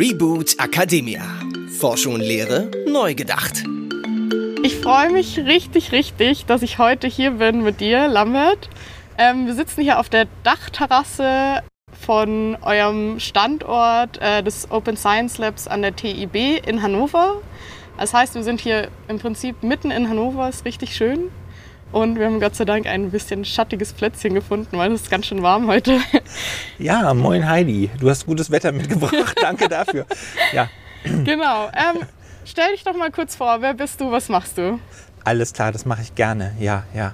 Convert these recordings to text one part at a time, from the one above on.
Reboot Academia. Forschung und Lehre neu gedacht. Ich freue mich richtig, richtig, dass ich heute hier bin mit dir, Lambert. Ähm, wir sitzen hier auf der Dachterrasse von eurem Standort äh, des Open Science Labs an der TIB in Hannover. Das heißt, wir sind hier im Prinzip mitten in Hannover, ist richtig schön. Und wir haben Gott sei Dank ein bisschen schattiges Plätzchen gefunden, weil es ist ganz schön warm heute. Ja, moin Heidi. Du hast gutes Wetter mitgebracht. Danke dafür. Ja. Genau. Ähm, stell dich doch mal kurz vor. Wer bist du? Was machst du? Alles klar, das mache ich gerne. Ja, ja.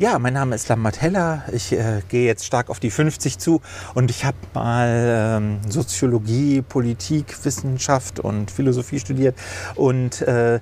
Ja, mein Name ist Lambert Heller. Ich äh, gehe jetzt stark auf die 50 zu und ich habe mal ähm, Soziologie, Politik, Wissenschaft und Philosophie studiert und äh, äh,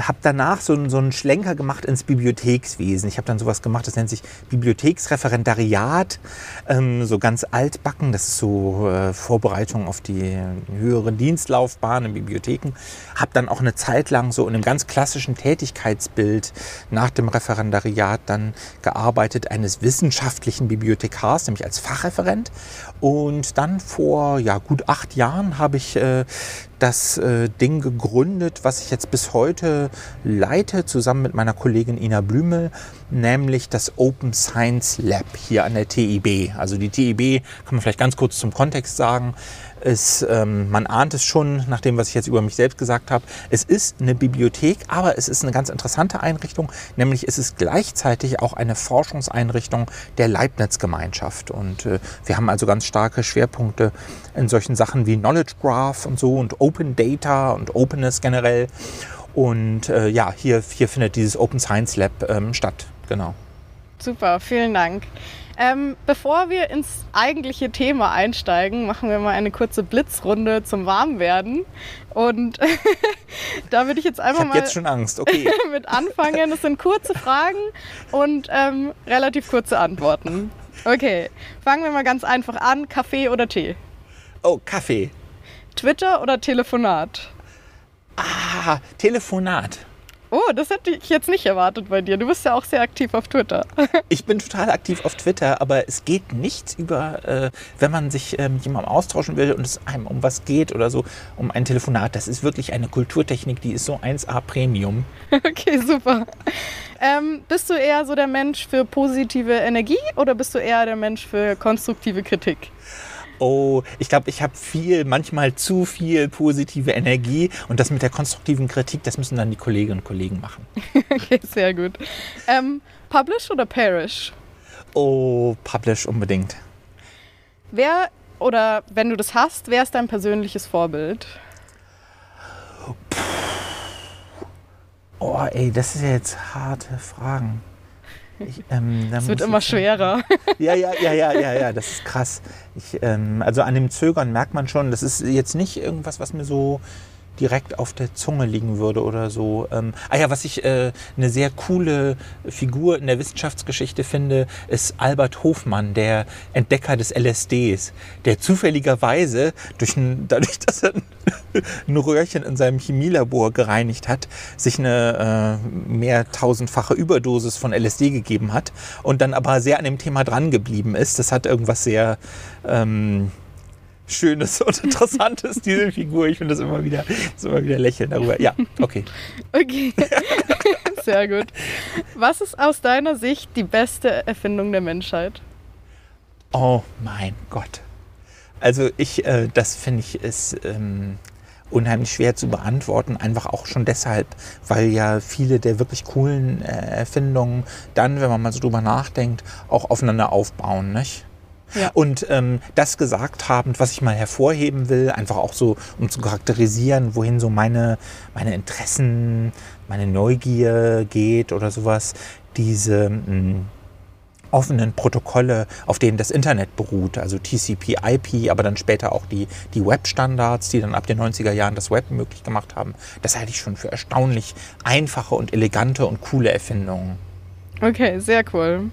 habe danach so, so einen Schlenker gemacht ins Bibliothekswesen. Ich habe dann sowas gemacht, das nennt sich Bibliotheksreferendariat, ähm, so ganz altbacken. Das ist so äh, Vorbereitung auf die höhere Dienstlaufbahn in Bibliotheken. Habe dann auch eine Zeit lang so in einem ganz klassischen Tätigkeitsbild nach dem Referendariat dann gearbeitet eines wissenschaftlichen Bibliothekars, nämlich als Fachreferent. Und dann vor ja, gut acht Jahren habe ich äh, das äh, Ding gegründet, was ich jetzt bis heute leite, zusammen mit meiner Kollegin Ina Blümel, nämlich das Open Science Lab hier an der TIB. Also die TIB, kann man vielleicht ganz kurz zum Kontext sagen, ist, ähm, man ahnt es schon, nach dem, was ich jetzt über mich selbst gesagt habe, es ist eine Bibliothek, aber es ist eine ganz interessante Einrichtung, nämlich es ist gleichzeitig auch eine Forschungseinrichtung der Leibniz-Gemeinschaft. Und äh, wir haben also ganz starke Schwerpunkte in solchen Sachen wie Knowledge Graph und so und Open Data und Openness generell. Und äh, ja, hier, hier findet dieses Open Science Lab ähm, statt. Genau. Super, vielen Dank. Ähm, bevor wir ins eigentliche Thema einsteigen, machen wir mal eine kurze Blitzrunde zum Warmwerden. Und da würde ich jetzt einfach ich mal jetzt schon Angst. Okay. mit anfangen. Das sind kurze Fragen und ähm, relativ kurze Antworten. Okay, fangen wir mal ganz einfach an. Kaffee oder Tee? Oh, Kaffee. Twitter oder Telefonat? Ah, Telefonat. Oh, das hätte ich jetzt nicht erwartet bei dir. Du bist ja auch sehr aktiv auf Twitter. Ich bin total aktiv auf Twitter, aber es geht nichts über, äh, wenn man sich äh, mit jemandem austauschen will und es einem um was geht oder so, um ein Telefonat. Das ist wirklich eine Kulturtechnik, die ist so 1A Premium. Okay, super. Ähm, bist du eher so der Mensch für positive Energie oder bist du eher der Mensch für konstruktive Kritik? Oh, ich glaube, ich habe viel, manchmal zu viel positive Energie und das mit der konstruktiven Kritik, das müssen dann die Kolleginnen und Kollegen machen. okay, sehr gut. Ähm, Publish oder Perish? Oh, Publish unbedingt. Wer oder wenn du das hast, wer ist dein persönliches Vorbild? Oh, ey, das ist ja jetzt harte Fragen. Ich, ähm, es wird immer schwerer. Ja, ja, ja, ja, ja, ja, das ist krass. Ich, ähm, also an dem Zögern merkt man schon, das ist jetzt nicht irgendwas, was mir so direkt auf der Zunge liegen würde oder so. Ähm, ah ja, was ich äh, eine sehr coole Figur in der Wissenschaftsgeschichte finde, ist Albert Hofmann, der Entdecker des LSDs, der zufälligerweise durch ein, dadurch, dass er ein Röhrchen in seinem Chemielabor gereinigt hat, sich eine äh, mehr tausendfache Überdosis von LSD gegeben hat und dann aber sehr an dem Thema dran geblieben ist. Das hat irgendwas sehr ähm, Schönes und Interessantes, diese Figur. Ich finde das immer wieder, das immer wieder lächeln darüber. Ja, okay. Okay, sehr gut. Was ist aus deiner Sicht die beste Erfindung der Menschheit? Oh mein Gott. Also ich, äh, das finde ich ist ähm, unheimlich schwer zu beantworten, einfach auch schon deshalb, weil ja viele der wirklich coolen äh, Erfindungen dann, wenn man mal so drüber nachdenkt, auch aufeinander aufbauen, nicht? Ja. Und ähm, das gesagt habend, was ich mal hervorheben will, einfach auch so, um zu charakterisieren, wohin so meine, meine Interessen, meine Neugier geht oder sowas, diese mh, hm, offenen Protokolle, auf denen das Internet beruht, also TCP, IP, aber dann später auch die, die Web-Standards, die dann ab den 90er Jahren das Web möglich gemacht haben. Das halte ich schon für erstaunlich einfache und elegante und coole Erfindungen. Okay, sehr cool.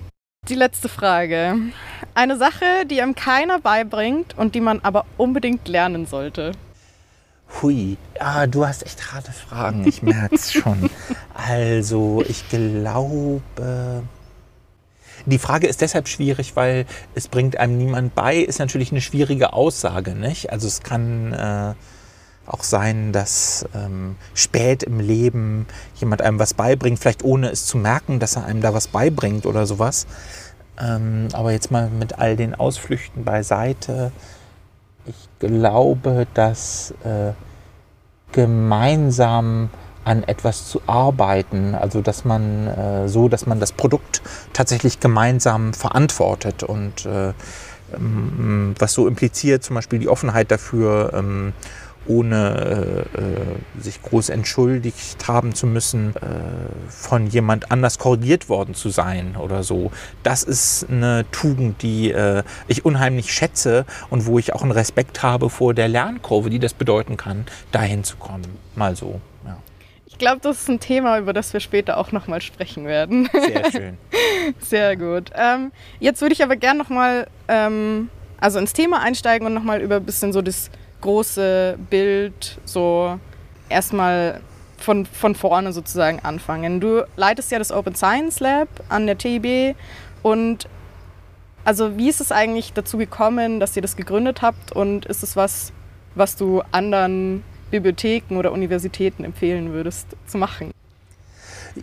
Die letzte Frage. Eine Sache, die einem keiner beibringt und die man aber unbedingt lernen sollte. Hui, ah, du hast echt harte Fragen, ich merke es schon. Also, ich glaube, die Frage ist deshalb schwierig, weil es bringt einem niemand bei, ist natürlich eine schwierige Aussage, nicht? Also es kann, äh, auch sein, dass ähm, spät im Leben jemand einem was beibringt, vielleicht ohne es zu merken, dass er einem da was beibringt oder sowas. Ähm, aber jetzt mal mit all den Ausflüchten beiseite. Ich glaube, dass äh, gemeinsam an etwas zu arbeiten, also dass man äh, so, dass man das Produkt tatsächlich gemeinsam verantwortet und äh, was so impliziert, zum Beispiel die Offenheit dafür, ähm, ohne äh, äh, sich groß entschuldigt haben zu müssen, äh, von jemand anders korrigiert worden zu sein oder so. Das ist eine Tugend, die äh, ich unheimlich schätze und wo ich auch einen Respekt habe vor der Lernkurve, die das bedeuten kann, dahin zu kommen. Mal so. Ja. Ich glaube, das ist ein Thema, über das wir später auch nochmal sprechen werden. Sehr schön. Sehr gut. Ähm, jetzt würde ich aber gerne nochmal ähm, also ins Thema einsteigen und nochmal über ein bisschen so das große Bild so erstmal von, von vorne sozusagen anfangen. Du leitest ja das Open Science Lab an der TIB und also wie ist es eigentlich dazu gekommen, dass ihr das gegründet habt und ist es was, was du anderen Bibliotheken oder Universitäten empfehlen würdest zu machen?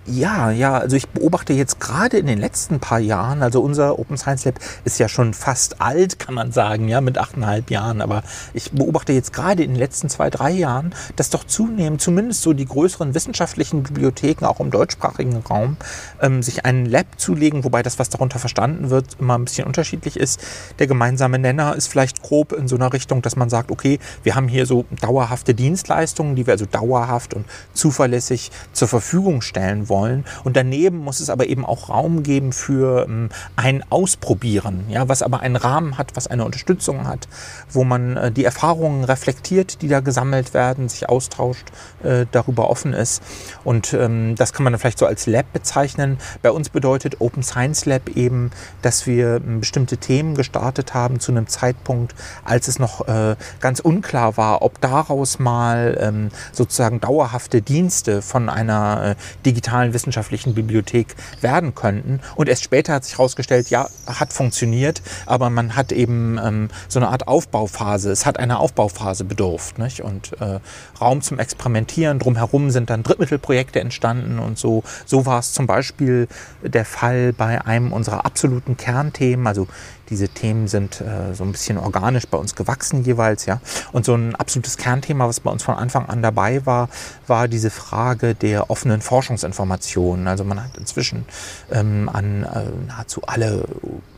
Ja, ja, also ich beobachte jetzt gerade in den letzten paar Jahren, also unser Open Science Lab ist ja schon fast alt, kann man sagen, ja, mit achteinhalb Jahren, aber ich beobachte jetzt gerade in den letzten zwei, drei Jahren, dass doch zunehmend, zumindest so die größeren wissenschaftlichen Bibliotheken, auch im deutschsprachigen Raum, ähm, sich einen Lab zulegen, wobei das, was darunter verstanden wird, immer ein bisschen unterschiedlich ist. Der gemeinsame Nenner ist vielleicht grob in so einer Richtung, dass man sagt, okay, wir haben hier so dauerhafte Dienstleistungen, die wir also dauerhaft und zuverlässig zur Verfügung stellen wollen. Und daneben muss es aber eben auch Raum geben für ähm, ein Ausprobieren, ja, was aber einen Rahmen hat, was eine Unterstützung hat, wo man äh, die Erfahrungen reflektiert, die da gesammelt werden, sich austauscht, äh, darüber offen ist. Und ähm, das kann man dann vielleicht so als Lab bezeichnen. Bei uns bedeutet Open Science Lab eben, dass wir ähm, bestimmte Themen gestartet haben zu einem Zeitpunkt, als es noch äh, ganz unklar war, ob daraus mal sozusagen dauerhafte Dienste von einer digitalen digitalen wissenschaftlichen Bibliothek werden könnten. Und erst später hat sich herausgestellt, ja, hat funktioniert, aber man hat eben ähm, so eine Art Aufbauphase. Es hat eine Aufbauphase bedurft. Nicht? Und äh, Raum zum Experimentieren. Drumherum sind dann Drittmittelprojekte entstanden und so. So war es zum Beispiel der Fall bei einem unserer absoluten Kernthemen, also diese Themen sind äh, so ein bisschen organisch bei uns gewachsen jeweils, ja. Und so ein absolutes Kernthema, was bei uns von Anfang an dabei war, war diese Frage der offenen Forschungsinformationen. Also man hat inzwischen ähm, an äh, nahezu alle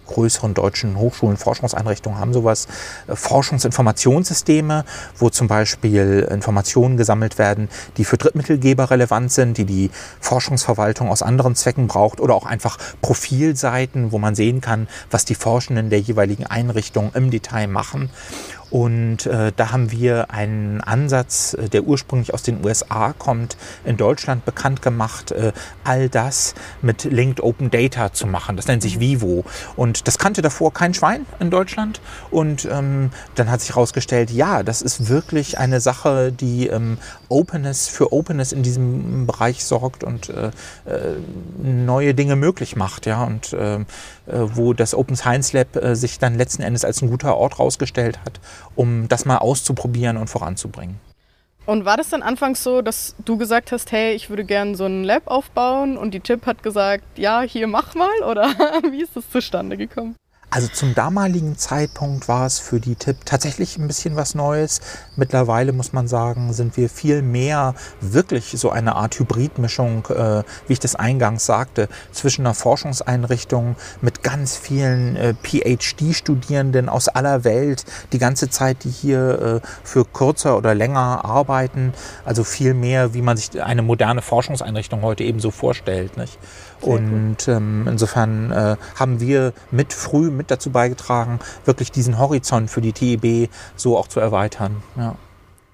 größeren deutschen Hochschulen, Forschungseinrichtungen haben sowas, äh, Forschungsinformationssysteme, wo zum Beispiel Informationen gesammelt werden, die für Drittmittelgeber relevant sind, die die Forschungsverwaltung aus anderen Zwecken braucht oder auch einfach Profilseiten, wo man sehen kann, was die Forschenden der jeweiligen Einrichtung im Detail machen. Und äh, da haben wir einen Ansatz, äh, der ursprünglich aus den USA kommt, in Deutschland bekannt gemacht, äh, all das mit Linked Open Data zu machen. Das nennt sich Vivo. Und das kannte davor kein Schwein in Deutschland. Und ähm, dann hat sich herausgestellt, ja, das ist wirklich eine Sache, die ähm, Openness für Openness in diesem Bereich sorgt und äh, äh neue Dinge möglich macht. Ja? Und äh, wo das Open Science Lab sich dann letzten Endes als ein guter Ort rausgestellt hat um das mal auszuprobieren und voranzubringen. Und war das dann anfangs so, dass du gesagt hast, hey, ich würde gerne so ein Lab aufbauen und die Tipp hat gesagt, ja, hier mach mal? Oder wie ist das zustande gekommen? Also zum damaligen Zeitpunkt war es für die Tipp tatsächlich ein bisschen was Neues. Mittlerweile muss man sagen, sind wir viel mehr wirklich so eine Art Hybridmischung, äh, wie ich das eingangs sagte, zwischen einer Forschungseinrichtung mit ganz vielen äh, PhD-Studierenden aus aller Welt, die ganze Zeit, die hier äh, für kürzer oder länger arbeiten. Also viel mehr, wie man sich eine moderne Forschungseinrichtung heute eben so vorstellt. Nicht? Und ähm, insofern äh, haben wir mit früh mit dazu beigetragen, wirklich diesen Horizont für die TEB so auch zu erweitern. Ja.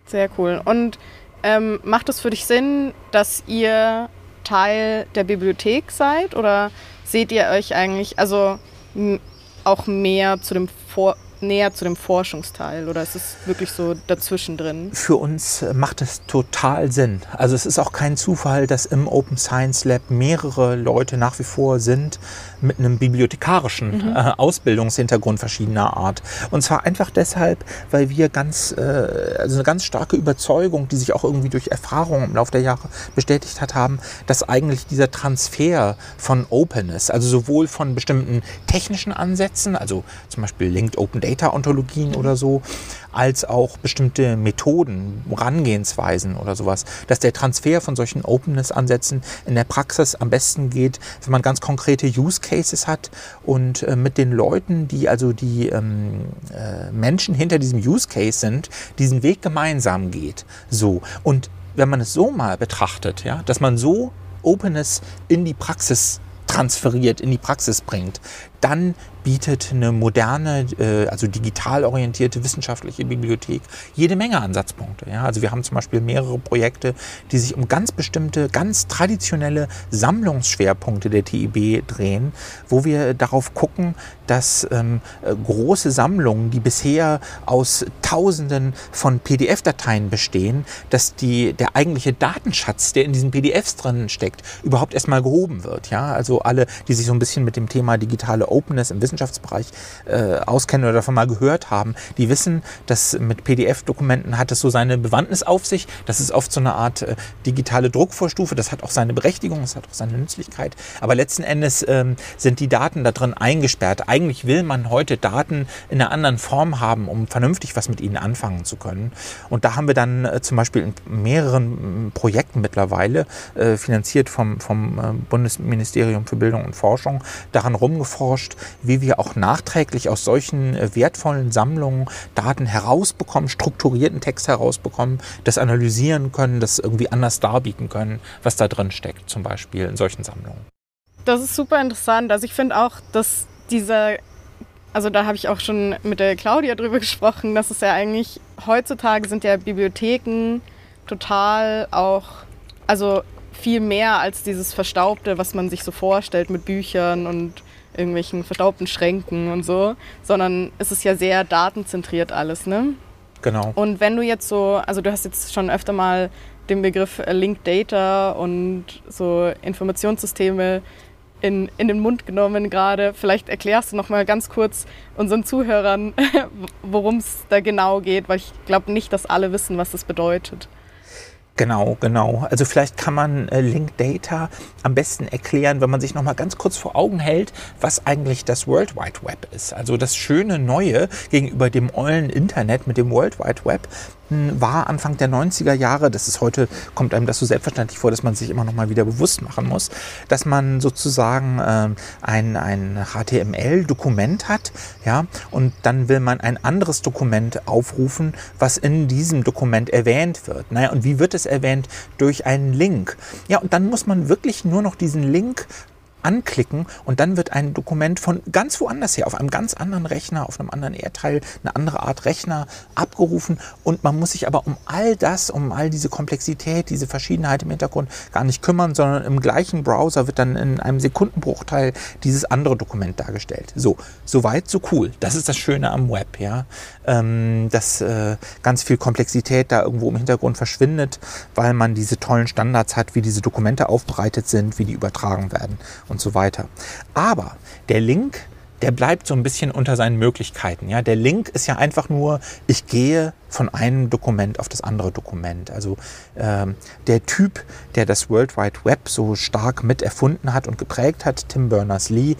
Sehr cool. Und ähm, macht es für dich Sinn, dass ihr Teil der Bibliothek seid oder seht ihr euch eigentlich also auch mehr zu dem Vor näher zu dem Forschungsteil oder ist es wirklich so dazwischen drin? Für uns macht es total Sinn. Also es ist auch kein Zufall, dass im Open Science Lab mehrere Leute nach wie vor sind mit einem bibliothekarischen mhm. äh, Ausbildungshintergrund verschiedener Art. Und zwar einfach deshalb, weil wir ganz, äh, also eine ganz starke Überzeugung, die sich auch irgendwie durch Erfahrungen im Laufe der Jahre bestätigt hat, haben, dass eigentlich dieser Transfer von Openness, also sowohl von bestimmten technischen Ansätzen, also zum Beispiel Linked Open Data Ontologien oder so, als auch bestimmte Methoden, Herangehensweisen oder sowas, dass der Transfer von solchen Openness-Ansätzen in der Praxis am besten geht, wenn man ganz konkrete Use Cases hat und äh, mit den Leuten, die also die ähm, äh, Menschen hinter diesem Use Case sind, diesen Weg gemeinsam geht. So. Und wenn man es so mal betrachtet, ja, dass man so Openness in die Praxis transferiert, in die Praxis bringt, dann bietet eine moderne, äh, also digital orientierte wissenschaftliche Bibliothek jede Menge Ansatzpunkte. Ja? Also wir haben zum Beispiel mehrere Projekte, die sich um ganz bestimmte, ganz traditionelle Sammlungsschwerpunkte der TIB drehen, wo wir darauf gucken, dass ähm, äh, große Sammlungen, die bisher aus Tausenden von PDF-Dateien bestehen, dass die, der eigentliche Datenschatz, der in diesen PDFs drin steckt, überhaupt erstmal gehoben wird. Ja? Also alle, die sich so ein bisschen mit dem Thema digitale Openness im Wissenschaftsbereich äh, auskennen oder davon mal gehört haben, die wissen, dass mit PDF-Dokumenten hat es so seine Bewandtnis auf sich. Das ist oft so eine Art äh, digitale Druckvorstufe. Das hat auch seine Berechtigung, das hat auch seine Nützlichkeit. Aber letzten Endes ähm, sind die Daten da drin eingesperrt. Eigentlich will man heute Daten in einer anderen Form haben, um vernünftig was mit ihnen anfangen zu können. Und da haben wir dann äh, zum Beispiel in mehreren äh, Projekten mittlerweile, äh, finanziert vom, vom äh, Bundesministerium für Bildung und Forschung, daran rumgeforscht, wie wir auch nachträglich aus solchen äh, wertvollen Sammlungen Daten herausbekommen, strukturierten Text herausbekommen, das analysieren können, das irgendwie anders darbieten können, was da drin steckt, zum Beispiel in solchen Sammlungen. Das ist super interessant. Also ich finde auch, dass dieser, also da habe ich auch schon mit der Claudia drüber gesprochen, dass es ja eigentlich heutzutage sind ja Bibliotheken total auch, also viel mehr als dieses Verstaubte, was man sich so vorstellt mit Büchern und irgendwelchen verstaubten Schränken und so, sondern es ist ja sehr datenzentriert alles, ne? Genau. Und wenn du jetzt so, also du hast jetzt schon öfter mal den Begriff äh, Linked Data und so Informationssysteme in, in den Mund genommen gerade. Vielleicht erklärst du noch mal ganz kurz unseren Zuhörern, worum es da genau geht, weil ich glaube nicht, dass alle wissen, was das bedeutet. Genau, genau. Also vielleicht kann man äh, Link Data am besten erklären, wenn man sich noch mal ganz kurz vor Augen hält, was eigentlich das World Wide Web ist. Also das schöne Neue gegenüber dem ollen Internet mit dem World Wide Web war Anfang der 90er Jahre, das ist heute, kommt einem das so selbstverständlich vor, dass man sich immer noch mal wieder bewusst machen muss, dass man sozusagen äh, ein, ein HTML-Dokument hat, ja, und dann will man ein anderes Dokument aufrufen, was in diesem Dokument erwähnt wird. Naja, und wie wird es erwähnt? Durch einen Link. Ja, und dann muss man wirklich nur noch diesen Link anklicken und dann wird ein Dokument von ganz woanders her, auf einem ganz anderen Rechner, auf einem anderen Erdteil, eine andere Art Rechner abgerufen und man muss sich aber um all das, um all diese Komplexität, diese Verschiedenheit im Hintergrund gar nicht kümmern, sondern im gleichen Browser wird dann in einem Sekundenbruchteil dieses andere Dokument dargestellt. So, soweit, so cool. Das ist das Schöne am Web, ja, ähm, dass äh, ganz viel Komplexität da irgendwo im Hintergrund verschwindet, weil man diese tollen Standards hat, wie diese Dokumente aufbereitet sind, wie die übertragen werden und so weiter. Aber der Link, der bleibt so ein bisschen unter seinen Möglichkeiten. Ja, der Link ist ja einfach nur, ich gehe von einem Dokument auf das andere Dokument. Also ähm, der Typ, der das World Wide Web so stark mit erfunden hat und geprägt hat, Tim Berners-Lee,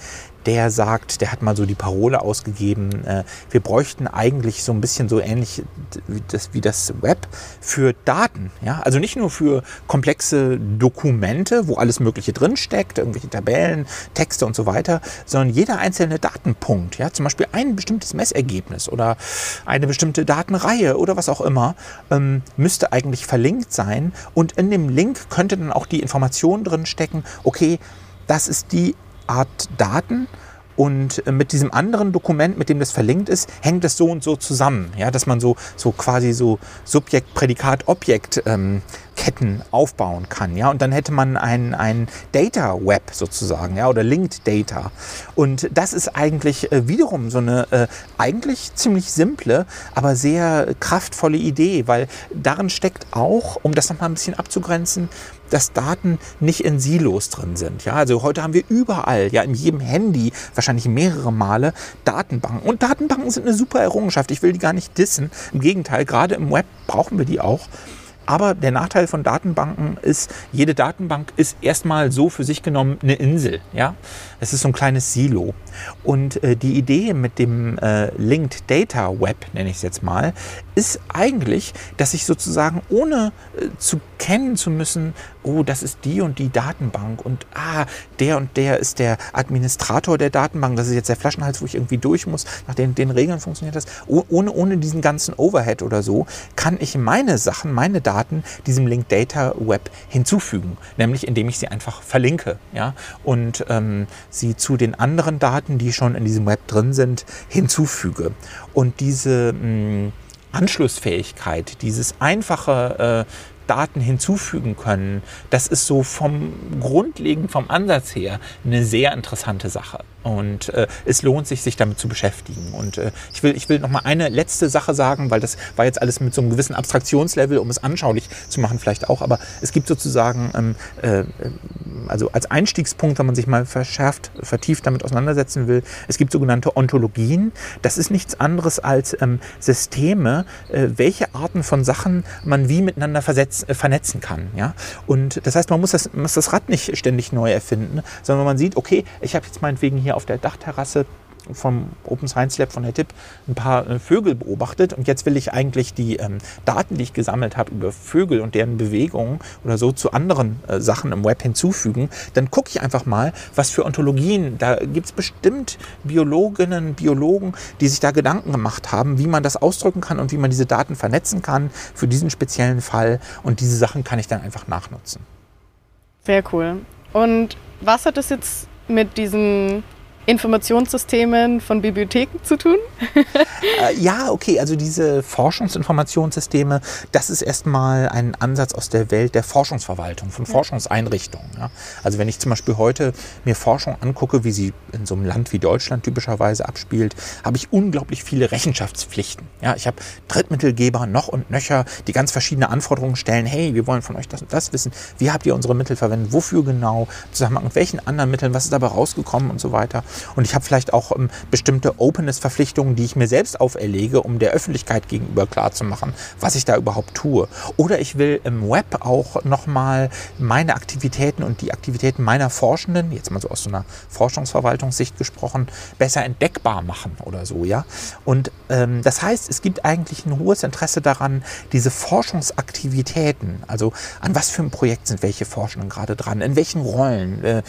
der sagt, der hat mal so die Parole ausgegeben, äh, wir bräuchten eigentlich so ein bisschen so ähnlich wie das, wie das Web für Daten. Ja? Also nicht nur für komplexe Dokumente, wo alles Mögliche drinsteckt, irgendwelche Tabellen, Texte und so weiter, sondern jeder einzelne Datenpunkt, ja? zum Beispiel ein bestimmtes Messergebnis oder eine bestimmte Datenreihe oder was auch immer, ähm, müsste eigentlich verlinkt sein und in dem Link könnte dann auch die Information drinstecken, okay, das ist die Art Daten und äh, mit diesem anderen Dokument, mit dem das verlinkt ist, hängt es so und so zusammen. Ja, dass man so, so quasi so Subjekt, Prädikat, Objekt ähm, Datenketten aufbauen kann. Ja? Und dann hätte man ein, ein Data Web sozusagen ja? oder Linked Data. Und das ist eigentlich äh, wiederum so eine äh, eigentlich ziemlich simple, aber sehr kraftvolle Idee, weil darin steckt auch, um das nochmal ein bisschen abzugrenzen, dass Daten nicht in Silos drin sind. Ja, also heute haben wir überall, ja, in jedem Handy wahrscheinlich mehrere Male Datenbanken. Und Datenbanken sind eine super Errungenschaft. Ich will die gar nicht dissen. Im Gegenteil, gerade im Web brauchen wir die auch. Aber der Nachteil von Datenbanken ist, jede Datenbank ist erstmal so für sich genommen eine Insel. Ja? Es ist so ein kleines Silo. Und äh, die Idee mit dem äh, Linked Data Web, nenne ich es jetzt mal, ist eigentlich, dass ich sozusagen ohne äh, zu kennen zu müssen, oh, das ist die und die Datenbank und ah, der und der ist der Administrator der Datenbank, das ist jetzt der Flaschenhals, wo ich irgendwie durch muss, nach den, den Regeln funktioniert das. Oh, ohne, ohne diesen ganzen Overhead oder so, kann ich meine Sachen, meine Daten diesem Linked Data Web hinzufügen, nämlich indem ich sie einfach verlinke ja? und ähm, sie zu den anderen Daten, die schon in diesem Web drin sind, hinzufüge. Und diese mh, hm, Anschlussfähigkeit, dieses einfache äh, Daten hinzufügen können, das ist so vom Grundlegend, vom Ansatz her eine sehr interessante Sache. Und äh, es lohnt sich, sich damit zu beschäftigen. Und äh, ich will, ich will noch mal eine letzte Sache sagen, weil das war jetzt alles mit so einem gewissen Abstraktionslevel, um es anschaulich zu machen, vielleicht auch. Aber es gibt sozusagen, ähm, äh, also als Einstiegspunkt, wenn man sich mal verschärft, vertieft damit auseinandersetzen will, es gibt sogenannte Ontologien. Das ist nichts anderes als ähm, Systeme, äh, welche Arten von Sachen man wie miteinander versetz, äh, vernetzen kann. Ja? Und das heißt, man muss das, muss das Rad nicht ständig neu erfinden, sondern man sieht, okay, ich habe jetzt meinetwegen hier auf der Dachterrasse vom Open Science Lab von der TIP ein paar äh, Vögel beobachtet und jetzt will ich eigentlich die ähm, Daten, die ich gesammelt habe über Vögel und deren Bewegungen oder so zu anderen äh, Sachen im Web hinzufügen, dann gucke ich einfach mal, was für Ontologien, da gibt es bestimmt Biologinnen, Biologen, die sich da Gedanken gemacht haben, wie man das ausdrücken kann und wie man diese Daten vernetzen kann für diesen speziellen Fall und diese Sachen kann ich dann einfach nachnutzen. Sehr cool. Und was hat das jetzt mit diesen Informationssystemen von Bibliotheken zu tun? äh, ja, okay, also diese Forschungsinformationssysteme, das ist erstmal ein Ansatz aus der Welt der Forschungsverwaltung, von ja. Forschungseinrichtungen. Ja. Also wenn ich zum Beispiel heute mir Forschung angucke, wie sie in so einem Land wie Deutschland typischerweise abspielt, habe ich unglaublich viele Rechenschaftspflichten. Ja, ich habe Drittmittelgeber noch und nöcher, die ganz verschiedene Anforderungen stellen. Hey, wir wollen von euch das und das wissen. Wie habt ihr unsere Mittel verwendet? Wofür genau? Zusammen mit welchen anderen Mitteln? Was ist dabei rausgekommen und so weiter? Und ich habe vielleicht auch ähm, bestimmte Openness-Verpflichtungen, die ich mir selbst auferlege, um der Öffentlichkeit gegenüber klarzumachen, was ich da überhaupt tue. Oder ich will im Web auch nochmal meine Aktivitäten und die Aktivitäten meiner Forschenden, jetzt mal so aus so einer Forschungsverwaltungssicht gesprochen, besser entdeckbar machen oder so, ja. Und ähm, das heißt, es gibt eigentlich ein hohes Interesse daran, diese Forschungsaktivitäten, also an was für ein Projekt sind welche Forschenden gerade dran, in welchen Rollen, äh,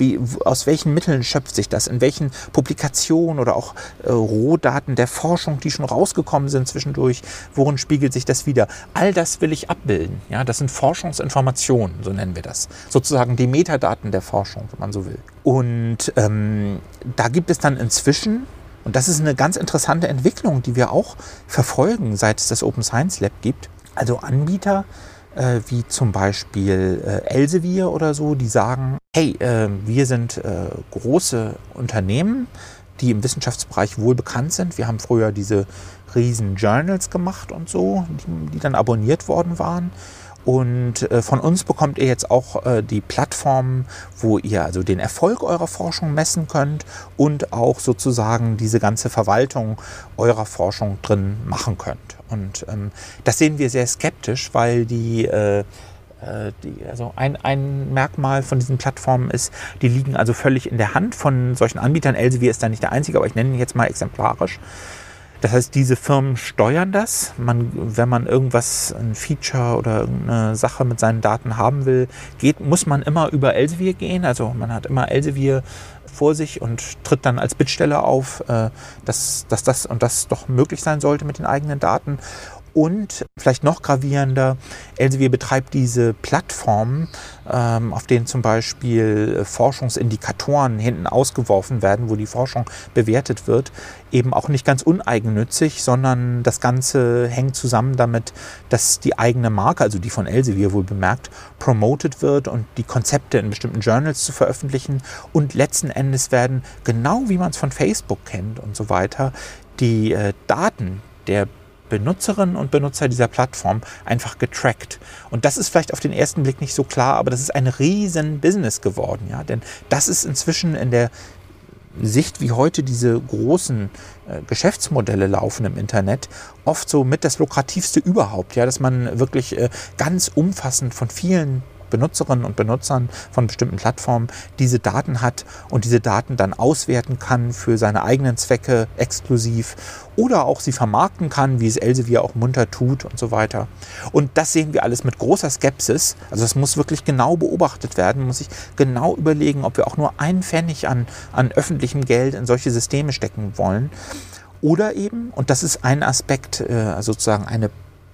wie, aus welchen Mitteln schöpft sich das? In welchen Publikationen oder auch äh, Rohdaten der Forschung, die schon rausgekommen sind zwischendurch, worin spiegelt sich das wieder? All das will ich abbilden. Ja, das sind Forschungsinformationen, so nennen wir das. Sozusagen die Metadaten der Forschung, wenn man so will. Und ähm, da gibt es dann inzwischen und das ist eine ganz interessante Entwicklung, die wir auch verfolgen, seit es das Open Science Lab gibt. Also Anbieter, äh, wie zum Beispiel äh, Elsevier oder so, die sagen, hey, äh, wir sind äh, große Unternehmen, die im Wissenschaftsbereich wohl bekannt sind. Wir haben früher diese riesen Journals gemacht und so, die, die dann abonniert worden waren. Und äh, von uns bekommt ihr jetzt auch äh, die Plattform, wo ihr also den Erfolg eurer Forschung messen könnt und auch sozusagen diese ganze Verwaltung eurer Forschung drin machen könnt. Und ähm, das sehen wir sehr skeptisch, weil die, äh, äh, die, also ein, ein Merkmal von diesen Plattformen ist, die liegen also völlig in der Hand von solchen Anbietern. Elsevier ist da nicht der einzige, aber ich nenne ihn jetzt mal exemplarisch. Das heißt, diese Firmen steuern das. Man, wenn man irgendwas, ein Feature oder irgendeine Sache mit seinen Daten haben will, geht, muss man immer über Elsevier gehen. Also man hat immer Elsevier vor sich und tritt dann als Bittsteller auf, äh, dass, dass das und das doch möglich sein sollte mit den eigenen Daten. Und vielleicht noch gravierender, Elsevier betreibt diese Plattformen, ähm, auf denen zum Beispiel äh, Forschungsindikatoren hinten ausgeworfen werden, wo die Forschung bewertet wird, eben auch nicht ganz uneigennützig, sondern das Ganze hängt zusammen damit, dass die eigene Marke, also die von Elsevier wohl bemerkt, promoted wird und die Konzepte in bestimmten Journals zu veröffentlichen. Und letzten Endes werden, genau wie man es von Facebook kennt und so weiter, die äh, Daten der Benutzerinnen und Benutzer dieser Plattform einfach getrackt. Und das ist vielleicht auf den ersten Blick nicht so klar, aber das ist ein riesen Business geworden, ja, denn das ist inzwischen in der Sicht, wie heute diese großen äh, Geschäftsmodelle laufen im Internet, oft so mit das lukrativste überhaupt, ja, dass man wirklich äh, ganz umfassend von vielen Benutzerinnen und Benutzern von bestimmten Plattformen diese Daten hat und diese Daten dann auswerten kann für seine eigenen Zwecke exklusiv oder auch sie vermarkten kann, wie es Elsevier auch munter tut und so weiter. Und das sehen wir alles mit großer Skepsis. Also das muss wirklich genau beobachtet werden, muss sich genau überlegen, ob wir auch nur einen Pfennig an, an öffentlichem Geld in solche Systeme stecken wollen. Oder eben, und das ist ein Aspekt, äh, sozusagen eine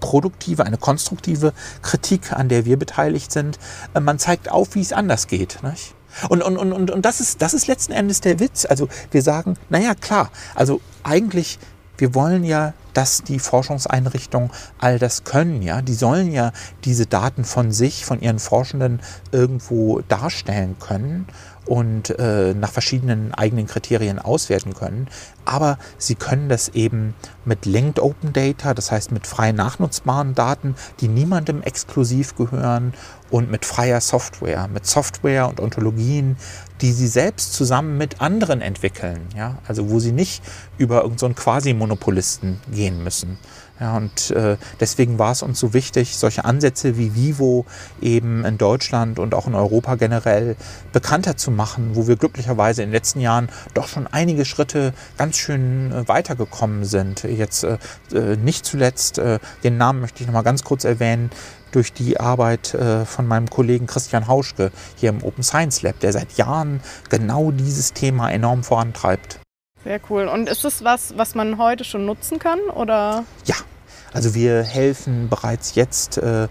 produktive, eine konstruktive Kritik, an der wir beteiligt sind. Äh, man zeigt auf, wie es anders geht. Nicht? Und, und, und, und das, ist, das ist letzten Endes der Witz. Also wir sagen, naja, klar, also eigentlich, wir wollen ja, dass die Forschungseinrichtungen all das können, ja. Die sollen ja diese Daten von sich, von ihren Forschenden irgendwo darstellen können und äh, nach verschiedenen eigenen Kriterien auswerten können. Aber sie können das eben mit Linked Open Data, das heißt mit frei nachnutzbaren Daten, die niemandem exklusiv gehören und mit freier Software, mit Software und Ontologien, die sie selbst zusammen mit anderen entwickeln. Ja? Also wo sie nicht über irgendeinen so Quasi-Monopolisten gehen müssen. Ja, und äh, deswegen war es uns so wichtig, solche Ansätze wie Vivo eben in Deutschland und auch in Europa generell bekannter zu machen, wo wir glücklicherweise in den letzten Jahren doch schon einige Schritte ganz schön äh, weitergekommen sind. Jetzt äh, äh nicht zuletzt, äh, den Namen möchte ich noch mal ganz kurz erwähnen, durch die Arbeit äh, von meinem Kollegen Christian Hauschke hier im Open Science Lab, der seit Jahren genau dieses Thema enorm vorantreibt. Sehr cool. Und ist es was, was man heute schon nutzen kann? Oder? Ja, also wir helfen bereits jetzt äh,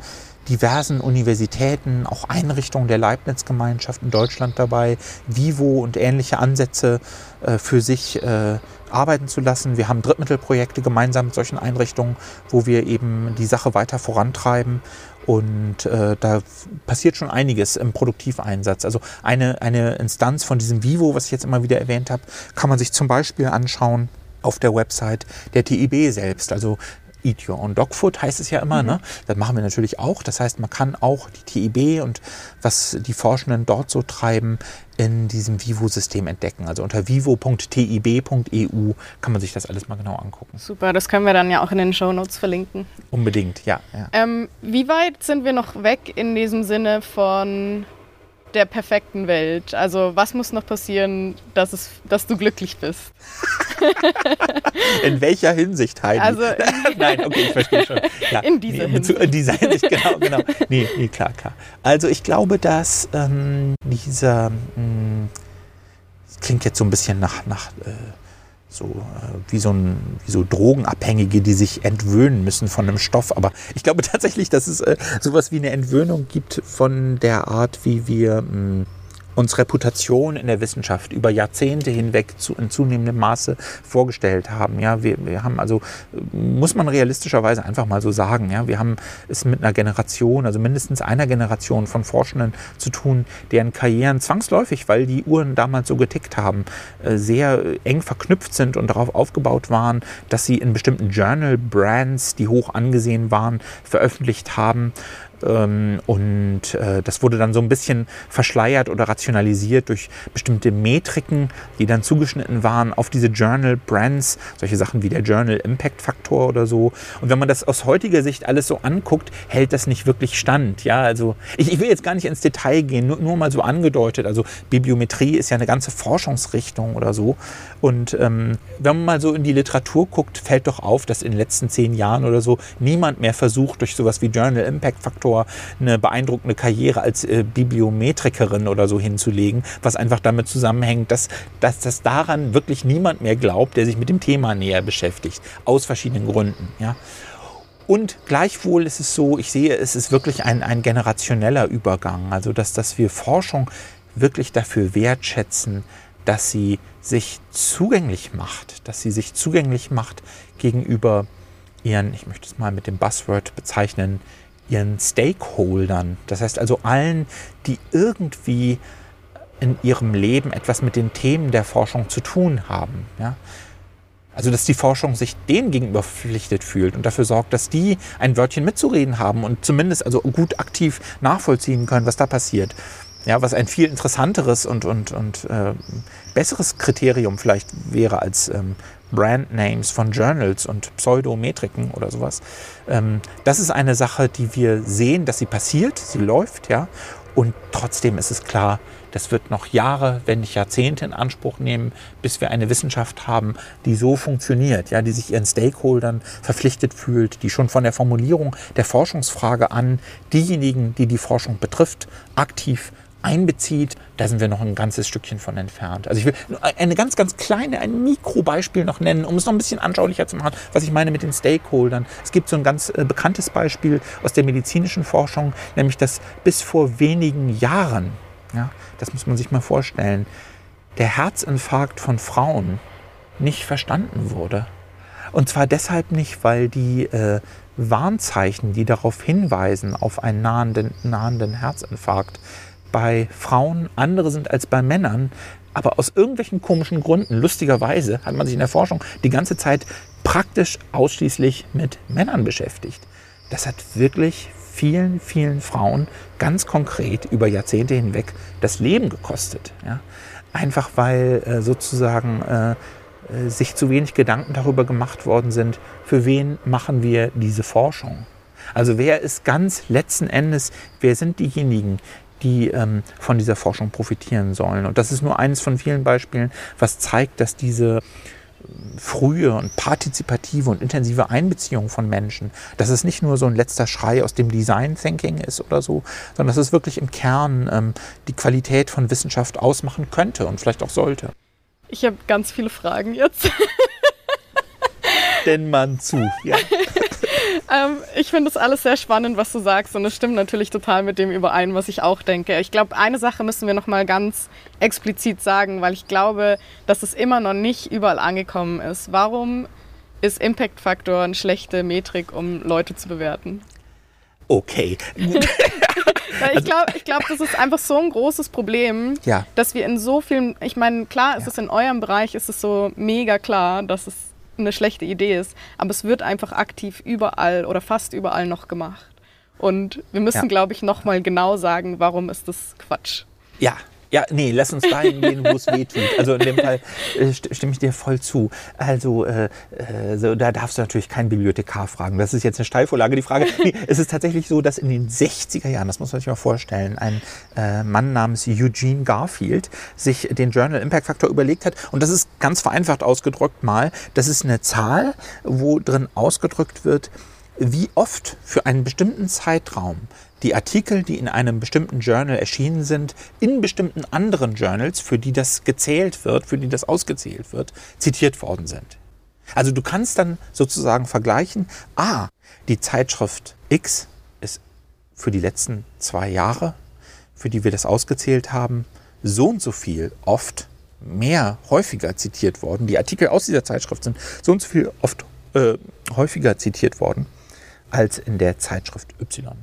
diversen Universitäten, auch Einrichtungen der Leibniz-Gemeinschaft in Deutschland dabei, Vivo und ähnliche Ansätze äh, für sich äh, arbeiten zu lassen. Wir haben Drittmittelprojekte gemeinsam mit solchen Einrichtungen, wo wir eben die Sache weiter vorantreiben. Und äh, da passiert schon einiges im Produktiveinsatz. Also eine, eine Instanz von diesem Vivo, was ich jetzt immer wieder erwähnt habe, kann man sich zum Beispiel anschauen auf der Website der TIB selbst. Also Eat Your Own Dog Food heißt es ja immer. Mhm. Ne? Das machen wir natürlich auch. Das heißt, man kann auch die TIB und was die Forschenden dort so treiben, in diesem Vivo-System entdecken. Also unter vivo.tib.eu kann man sich das alles mal genau angucken. Super, das können wir dann ja auch in den Show Notes verlinken. Unbedingt, ja. ja. Ähm, wie weit sind wir noch weg in diesem Sinne von der perfekten Welt? Also was muss noch passieren, dass, es, dass du glücklich bist? in welcher Hinsicht, Heidi? Also Nein, okay, ich verstehe schon. Ja, in dieser nee, Hinsicht. In dieser Hinsicht, genau, genau. Nee, nee, klar, klar. Also ich glaube, dass ähm, dieser, mh, hm, klingt jetzt so ein bisschen nach, nach äh, so äh, wie, so ein, wie so Drogenabhängige, die sich entwöhnen müssen von einem Stoff. Aber ich glaube tatsächlich, dass es äh, sowas wie eine Entwöhnung gibt von der Art, wie wir mh, hm, uns Reputation in der Wissenschaft über Jahrzehnte hinweg zu, in zunehmendem Maße vorgestellt haben. Ja, wir, wir haben also, muss man realistischerweise einfach mal so sagen, ja, wir haben es mit einer Generation, also mindestens einer Generation von Forschenden zu tun, deren Karrieren zwangsläufig, weil die Uhren damals so getickt haben, äh, sehr eng verknüpft sind und darauf aufgebaut waren, dass sie in bestimmten Journal-Brands, die hoch angesehen waren, veröffentlicht haben und äh, das wurde dann so ein bisschen verschleiert oder rationalisiert durch bestimmte Metriken, die dann zugeschnitten waren auf diese Journal Brands, solche Sachen wie der Journal Impact Faktor oder so. Und wenn man das aus heutiger Sicht alles so anguckt, hält das nicht wirklich stand. Ja, also ich, ich will jetzt gar nicht ins Detail gehen, nur, nur, mal so angedeutet. Also Bibliometrie ist ja eine ganze Forschungsrichtung oder so. Und ähm, wenn man mal so in die Literatur guckt, fällt doch auf, dass in den letzten zehn Jahren oder so niemand mehr versucht, durch sowas wie Journal Impact Faktor Autor eine beeindruckende Karriere als äh, Bibliometrikerin oder so hinzulegen, was einfach damit zusammenhängt, dass, dass, dass daran wirklich niemand mehr glaubt, der sich mit dem Thema näher beschäftigt, aus verschiedenen Gründen. Ja. Und gleichwohl ist es so, ich sehe, es ist wirklich ein, ein generationeller Übergang. Also, dass, dass wir Forschung wirklich dafür wertschätzen, dass sie sich zugänglich macht, dass sie sich zugänglich macht gegenüber ihren, ich möchte es mal mit dem Buzzword bezeichnen, ihren Stakeholdern. Das heißt also allen, die irgendwie in ihrem Leben etwas mit den Themen der Forschung zu tun haben. Ja? Also, dass die Forschung sich denen gegenüber verpflichtet fühlt und dafür sorgt, dass die ein Wörtchen mitzureden haben und zumindest also gut aktiv nachvollziehen können, was da passiert. Ja, was ein viel interessanteres und, und, und äh, besseres Kriterium vielleicht wäre als ähm, Brandnames von Journals und Pseudometriken oder sowas. Ähm, das ist eine Sache, die wir sehen, dass sie passiert, sie läuft, ja. Und trotzdem ist es klar, das wird noch Jahre, wenn nicht Jahrzehnte in Anspruch nehmen, bis wir eine Wissenschaft haben, die so funktioniert, ja, die sich ihren Stakeholdern verpflichtet fühlt, die schon von der Formulierung der Forschungsfrage an diejenigen, die die Forschung betrifft, aktiv einbezieht, da sind wir noch ein ganzes Stückchen von entfernt. Also ich will eine ganz, ganz kleine, ein Mikrobeispiel noch nennen, um es noch ein bisschen anschaulicher zu machen, was ich meine mit den Stakeholdern. Es gibt so ein ganz äh, bekanntes Beispiel aus der medizinischen Forschung, nämlich dass bis vor wenigen Jahren, ja, das muss man sich mal vorstellen, der Herzinfarkt von Frauen nicht verstanden wurde. Und zwar deshalb nicht, weil die äh, Warnzeichen, die darauf hinweisen, auf einen nahenden, nahenden Herzinfarkt, bei Frauen andere sind als bei Männern. Aber aus irgendwelchen komischen Gründen, lustigerweise, hat man sich in der Forschung die ganze Zeit praktisch ausschließlich mit Männern beschäftigt. Das hat wirklich vielen, vielen Frauen ganz konkret über Jahrzehnte hinweg das Leben gekostet. Ja? Einfach weil äh, sozusagen äh, äh, sich zu wenig Gedanken darüber gemacht worden sind, für wen machen wir diese Forschung. Also wer ist ganz letzten Endes, wer sind diejenigen, die ähm, von dieser Forschung profitieren sollen. Und das ist nur eines von vielen Beispielen, was zeigt, dass diese ähm, frühe und partizipative und intensive Einbeziehung von Menschen, dass es nicht nur so ein letzter Schrei aus dem Design Thinking ist oder so, sondern dass es wirklich im Kern ähm, die Qualität von Wissenschaft ausmachen könnte und vielleicht auch sollte. Ich habe ganz viele Fragen jetzt. Denn man zu, ja. ähm, ich finde das alles sehr spannend, was du sagst. Und es stimmt natürlich total mit dem überein, was ich auch denke. Ich glaube, eine Sache müssen wir noch mal ganz explizit sagen, weil ich glaube, dass es immer noch nicht überall angekommen ist. Warum ist Impact Faktor eine schlechte Metrik, um Leute zu bewerten? Okay. ich glaube, ich glaub, das ist einfach so ein großes Problem, ja. dass wir in so vielen, ich meine, klar ist ja. es in eurem Bereich, ist es so mega klar, dass es eine schlechte Idee ist, aber es wird einfach aktiv überall oder fast überall noch gemacht. Und wir müssen, ja. glaube ich, nochmal genau sagen, warum ist das Quatsch. Ja, ja, nee, lass uns dahin gehen, wo es weh tut. Also in dem Fall äh, stimme ich dir voll zu. Also äh, äh, so, da darfst du natürlich keinen Bibliothekar fragen. Das ist jetzt eine Steilvorlage. Die Frage, nee, es ist tatsächlich so, dass in den 60er Jahren, das muss man sich mal vorstellen, ein äh, Mann namens Eugene Garfield sich den Journal Impact Factor überlegt hat. Und das ist ganz vereinfacht ausgedrückt mal, das ist eine Zahl, wo drin ausgedrückt wird, wie oft für einen bestimmten Zeitraum die Artikel, die in einem bestimmten Journal erschienen sind, in bestimmten anderen Journals, für die das gezählt wird, für die das ausgezählt wird, zitiert worden sind. Also du kannst dann sozusagen vergleichen, ah, die Zeitschrift X ist für die letzten zwei Jahre, für die wir das ausgezählt haben, so und so viel oft mehr häufiger zitiert worden. Die Artikel aus dieser Zeitschrift sind so und so viel oft äh, häufiger zitiert worden als in der Zeitschrift Y.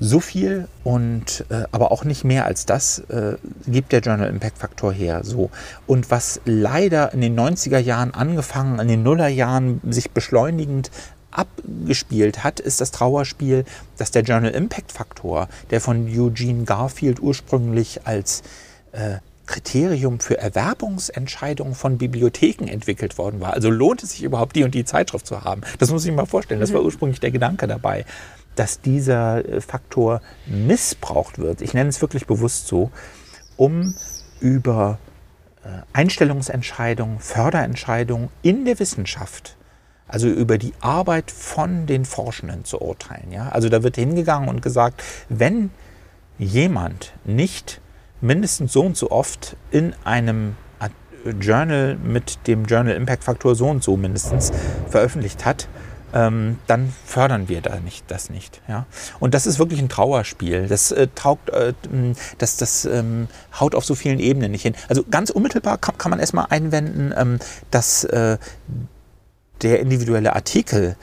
So viel und äh, aber auch nicht mehr als das äh, gibt der Journal Impact Faktor her. So. Und was leider in den 90er Jahren angefangen, in den Nullerjahren sich beschleunigend abgespielt hat, ist das Trauerspiel, dass der Journal Impact Faktor, der von Eugene Garfield ursprünglich als äh, Kriterium für Erwerbungsentscheidungen von Bibliotheken entwickelt worden war. Also lohnt es sich überhaupt, die und die Zeitschrift zu haben? Das muss ich mir mal vorstellen. Das war mhm. ursprünglich der Gedanke dabei dass dieser äh, Faktor missbraucht wird, ich nenne es wirklich bewusst so, um über äh, Einstellungsentscheidungen, Förderentscheidungen in der Wissenschaft, also über die Arbeit von den Forschenden zu urteilen. Ja? Also da wird hingegangen und gesagt, wenn jemand nicht mindestens so und so oft in einem Journal mit dem Journal Impact Faktor so und so mindestens veröffentlicht hat, ähm, dann fördern wir da nicht, das nicht. Ja? Und das ist wirklich ein Trauerspiel. Das äh, taugt, äh, das, das ähm, haut auf so vielen Ebenen nicht hin. Also ganz unmittelbar kann, kann man erstmal einwenden, ähm, dass äh, der individuelle Artikel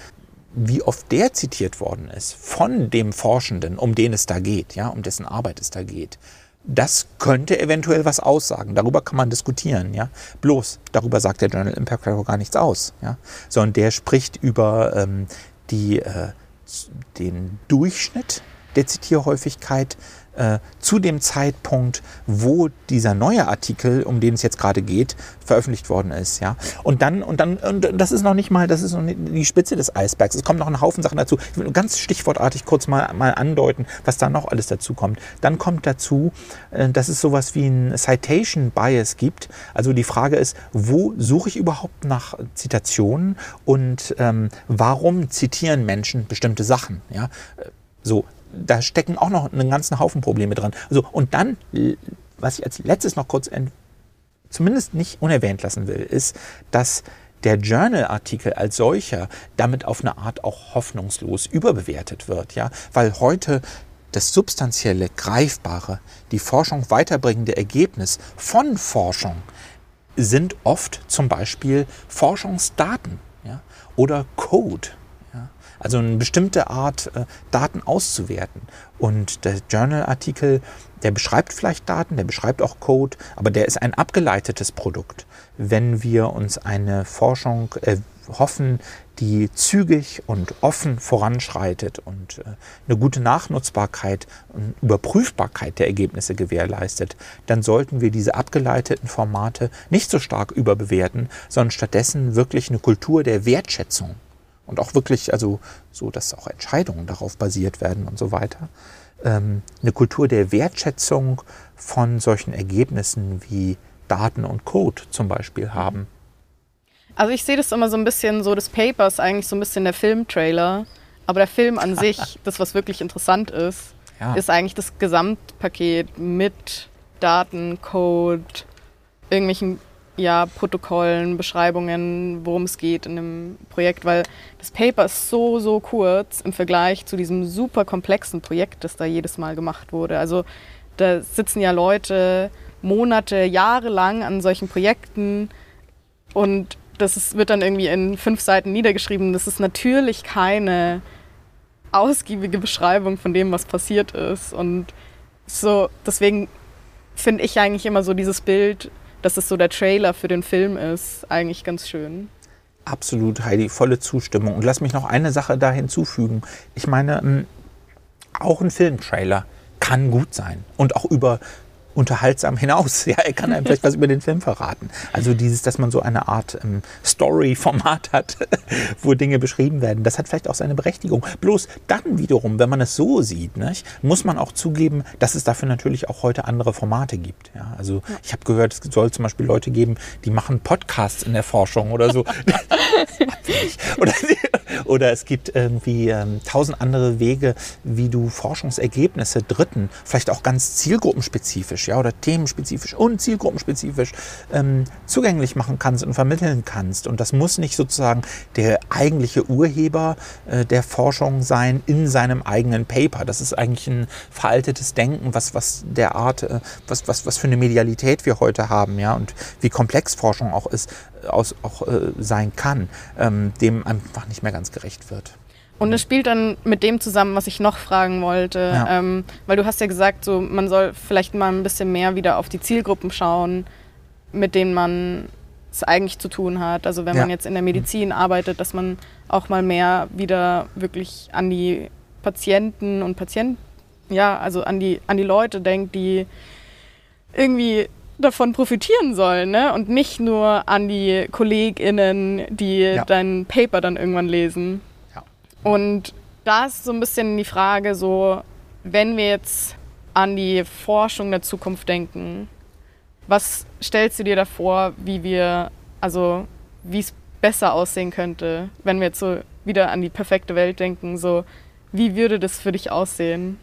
wie oft der zitiert worden ist von dem Forschenden, um den es da geht, ja, um dessen Arbeit es da geht, das könnte eventuell was aussagen. Darüber kann man diskutieren, ja. Bloß darüber sagt der Journal Impact Factor gar nichts aus, ja. Sondern der spricht über ähm, die, äh, den Durchschnitt der Zitierhäufigkeit äh, zu dem Zeitpunkt, wo dieser neue Artikel, um den es jetzt gerade geht, veröffentlicht worden ist. Ja? Und dann, und dann, und das ist noch nicht mal, das ist noch die Spitze des Eisbergs. Es kommen noch ein Haufen Sachen dazu. Ich will nur ganz stichwortartig kurz mal, mal andeuten, was da noch alles dazu kommt. Dann kommt dazu, äh, dass es sowas wie ein Citation Bias gibt. Also die Frage ist, wo suche ich überhaupt nach Zitationen und ähm, warum zitieren Menschen bestimmte Sachen? Ja? So, da stecken auch noch einen ganzen Haufen Probleme dran. Also, und dann, was ich als letztes noch kurz zumindest nicht unerwähnt lassen will, ist, dass der Journal-Artikel als solcher damit auf eine Art auch hoffnungslos überbewertet wird, ja, weil heute das substanzielle, greifbare, die Forschung weiterbringende Ergebnis von Forschung sind oft zum Beispiel Forschungsdaten ja, oder Code also eine bestimmte Art, äh, Daten auszuwerten. Und der Journal-Artikel, der beschreibt vielleicht Daten, der beschreibt auch Code, aber der ist ein abgeleitetes Produkt. Wenn wir uns eine Forschung hoffen, die zügig und offen voranschreitet und äh, eine gute Nachnutzbarkeit und Überprüfbarkeit der Ergebnisse gewährleistet, dann sollten wir diese abgeleiteten Formate nicht so stark überbewerten, sondern stattdessen wirklich eine Kultur der Wertschätzung und auch wirklich, also so, dass auch Entscheidungen darauf basiert werden und so weiter. Ähm, eine Kultur der Wertschätzung von solchen Ergebnissen wie Daten und Code zum Beispiel haben. Also ich sehe das immer so ein bisschen so, das Paper ist eigentlich so ein bisschen der Filmtrailer, aber der Film an sich, das was wirklich interessant ist, ja. ist eigentlich das Gesamtpaket mit Daten, Code, irgendwelchen ja, Protokollen, Beschreibungen, worum es geht in dem Projekt, weil das Paper ist so, so kurz im Vergleich zu diesem super komplexen Projekt, das da jedes Mal gemacht wurde. Also da sitzen ja Leute Monate, Jahre lang an solchen Projekten und das ist, wird dann irgendwie in fünf Seiten niedergeschrieben. Das ist natürlich keine ausgiebige Beschreibung von dem, was passiert ist. Und so, deswegen finde ich eigentlich immer so dieses Bild, dass es so der Trailer für den Film ist, eigentlich ganz schön. Absolut, Heidi, volle Zustimmung. Und lass mich noch eine Sache da hinzufügen. Ich meine, auch ein Filmtrailer kann gut sein und auch über unterhaltsam hinaus. Ja, er kann einem vielleicht was über den Film verraten. Also dieses, dass man so eine Art ähm, Story-Format hat, wo Dinge beschrieben werden, das hat vielleicht auch seine Berechtigung. Bloß dann wiederum, wenn man es so sieht, nicht, muss man auch zugeben, dass es dafür natürlich auch heute andere Formate gibt. Ja, also ja. ich habe gehört, es soll zum Beispiel Leute geben, die machen Podcasts in der Forschung oder so. oder, oder es gibt irgendwie ähm, tausend andere Wege, wie du Forschungsergebnisse Dritten, vielleicht auch ganz zielgruppenspezifisch spezifisch ja, oder themenspezifisch und zielgruppenspezifisch ähm, zugänglich machen kannst und vermitteln kannst. Und das muss nicht sozusagen der eigentliche Urheber äh, der Forschung sein in seinem eigenen Paper. Das ist eigentlich ein veraltetes Denken, was, was der Art, äh, was, was, was für eine Medialität wir heute haben, ja, und wie komplex Forschung auch ist, aus, auch äh, sein kann, ähm, dem einfach nicht mehr ganz gerecht wird. Und es spielt dann mit dem zusammen, was ich noch fragen wollte, ja. ähm, weil du hast ja gesagt, so man soll vielleicht mal ein bisschen mehr wieder auf die Zielgruppen schauen, mit denen man es eigentlich zu tun hat. Also wenn ja. man jetzt in der Medizin arbeitet, dass man auch mal mehr wieder wirklich an die Patienten und Patienten, ja, also an die, an die Leute denkt, die irgendwie davon profitieren sollen, ne? Und nicht nur an die KollegInnen, die ja. dein Paper dann irgendwann lesen. Und da ist so ein bisschen die Frage, so, wenn wir jetzt an die Forschung der Zukunft denken, was stellst du dir da vor, wie wir, also wie es besser aussehen könnte, wenn wir jetzt so wieder an die perfekte Welt denken, so wie würde das für dich aussehen?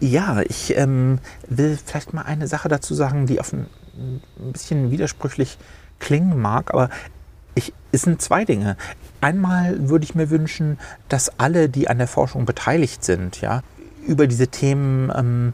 Ja, ich ähm, will vielleicht mal eine Sache dazu sagen, die auf ein, ein bisschen widersprüchlich klingen mag, aber ich, es sind zwei Dinge. Einmal würde ich mir wünschen, dass alle, die an der Forschung beteiligt sind, ja, über diese Themen ähm,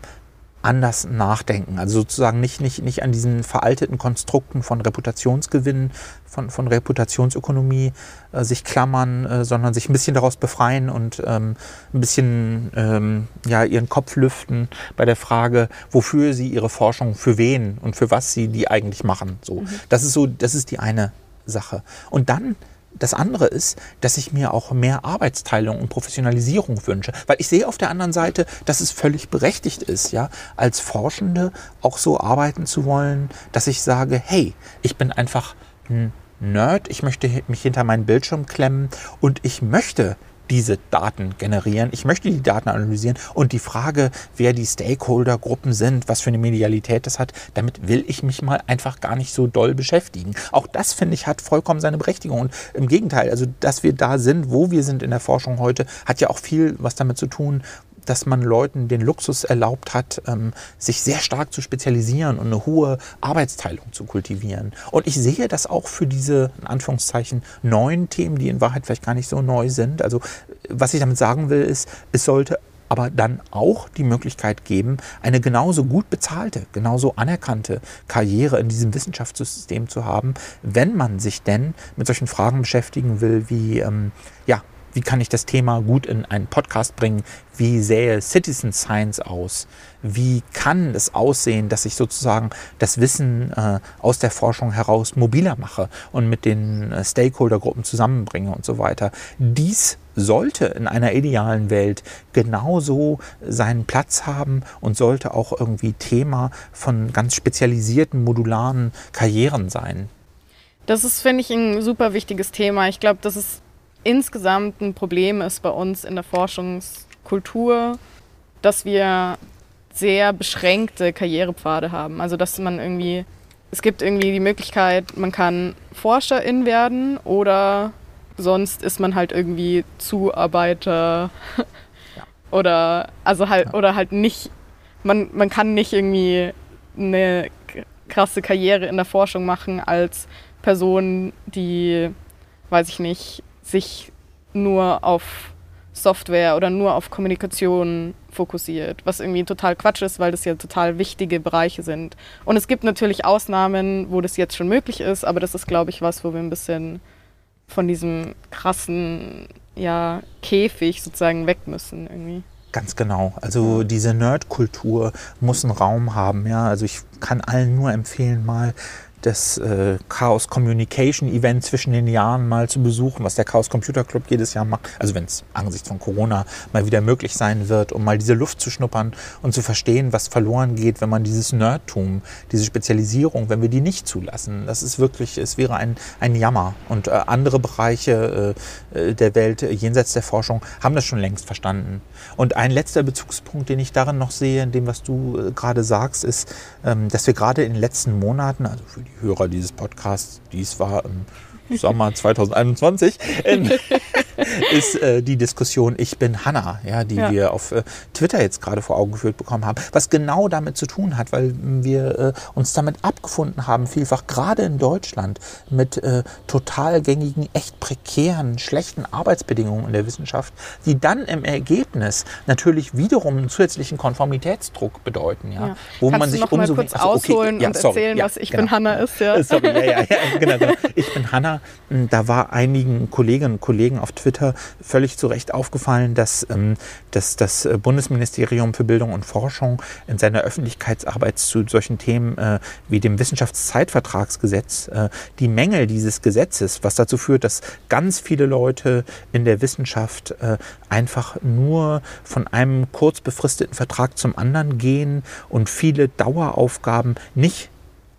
anders nachdenken. Also sozusagen nicht, nicht, nicht an diesen veralteten Konstrukten von Reputationsgewinn, von, von Reputationsökonomie äh, sich klammern, äh, sondern sich ein bisschen daraus befreien und ähm, ein bisschen ähm, ja, ihren Kopf lüften bei der Frage, wofür sie ihre Forschung, für wen und für was sie die eigentlich machen. So, mhm. Das ist so, das ist die eine Sache. Und dann das andere ist, dass ich mir auch mehr Arbeitsteilung und Professionalisierung wünsche. Weil ich sehe auf der anderen Seite, dass es völlig berechtigt ist, ja, als Forschende auch so arbeiten zu wollen, dass ich sage, hey, ich bin einfach ein Nerd, ich möchte mich hinter meinen Bildschirm klemmen und ich möchte diese Daten generieren. Ich möchte die Daten analysieren und die Frage, wer die Stakeholder-Gruppen sind, was für eine Medialität das hat, damit will ich mich mal einfach gar nicht so doll beschäftigen. Auch das, finde ich, hat vollkommen seine Berechtigung. Und im Gegenteil, also dass wir da sind, wo wir sind in der Forschung heute, hat ja auch viel was damit zu tun, dass man Leuten den Luxus erlaubt hat, ähm, sich sehr stark zu spezialisieren und eine hohe Arbeitsteilung zu kultivieren. Und ich sehe das auch für diese, in Anführungszeichen, neuen Themen, die in Wahrheit vielleicht gar nicht so neu sind. Also was ich damit sagen will, ist, es sollte aber dann auch die Möglichkeit geben, eine genauso gut bezahlte, genauso anerkannte Karriere in diesem Wissenschaftssystem zu haben, wenn man sich denn mit solchen Fragen beschäftigen will, wie ähm, ja, wie kann ich das Thema gut in einen Podcast bringen? Wie sähe Citizen Science aus? Wie kann es aussehen, dass ich sozusagen das Wissen äh, aus der Forschung heraus mobiler mache und mit den äh, Stakeholdergruppen zusammenbringe und so weiter? Dies sollte in einer idealen Welt genauso seinen Platz haben und sollte auch irgendwie Thema von ganz spezialisierten modularen Karrieren sein. Das ist, finde ich, ein super wichtiges Thema. Ich glaube, das ist insgesamt ein Problem ist bei uns in der Forschungskultur, dass wir sehr beschränkte Karrierepfade haben. Also dass man irgendwie, es gibt irgendwie die Möglichkeit, man kann Forscherin werden oder sonst ist man halt irgendwie Zuarbeiter ja. oder also halt ja. oder halt nicht, man, man kann nicht irgendwie eine krasse Karriere in der Forschung machen als Person, die, weiß ich nicht, sich nur auf Software oder nur auf Kommunikation fokussiert, was irgendwie total Quatsch ist, weil das ja total wichtige Bereiche sind. Und es gibt natürlich Ausnahmen, wo das jetzt schon möglich ist, aber das ist, glaube ich, was, wo wir ein bisschen von diesem krassen ja, Käfig sozusagen weg müssen irgendwie. Ganz genau. Also diese Nerdkultur muss einen Raum haben. Ja, also ich kann allen nur empfehlen, mal das äh, Chaos Communication Event zwischen den Jahren mal zu besuchen, was der Chaos Computer Club jedes Jahr macht. Also wenn es angesichts von Corona mal wieder möglich sein wird, um mal diese Luft zu schnuppern und zu verstehen, was verloren geht, wenn man dieses Nerdtum, diese Spezialisierung, wenn wir die nicht zulassen. Das ist wirklich, es wäre ein, ein Jammer. Und äh, andere Bereiche äh, äh der Welt äh, jenseits der Forschung haben das schon längst verstanden. Und ein letzter Bezugspunkt, den ich darin noch sehe, in dem, was du äh, gerade sagst, ist, ähm, dass wir gerade in den letzten Monaten, also für die Hörer dieses Podcasts, dies war im Sommer 2021, ist äh, die Diskussion Ich bin Hanna, ja, die ja. wir auf äh, Twitter jetzt gerade vor Augen geführt bekommen haben, was genau damit zu tun hat, weil wir äh, uns damit abgefunden haben, vielfach gerade in Deutschland mit äh, total gängigen, echt prekären, schlechten Arbeitsbedingungen in der Wissenschaft, die dann im Ergebnis natürlich wiederum einen zusätzlichen Konformitätsdruck bedeuten, ja, ja. wo Kannst man sich umso kurz also, okay, ausholen ja, und sorry, erzählen, was Ich genau. bin Hanna ist, ja. Sorry, ja, ja, ja genau, genau. Ich bin Hanna. Hm, da war einigen Kolleginnen und Kollegen auf Twitter völlig zu Recht aufgefallen, dass, ähm, dass das äh, Bundesministerium für Bildung und Forschung in seiner Öffentlichkeitsarbeit zu solchen Themen äh, wie dem Wissenschaftszeitvertragsgesetz äh, die Mängel dieses Gesetzes, was dazu führt, dass ganz viele Leute in der Wissenschaft äh, einfach nur von einem kurz befristeten Vertrag zum anderen gehen und viele Daueraufgaben nicht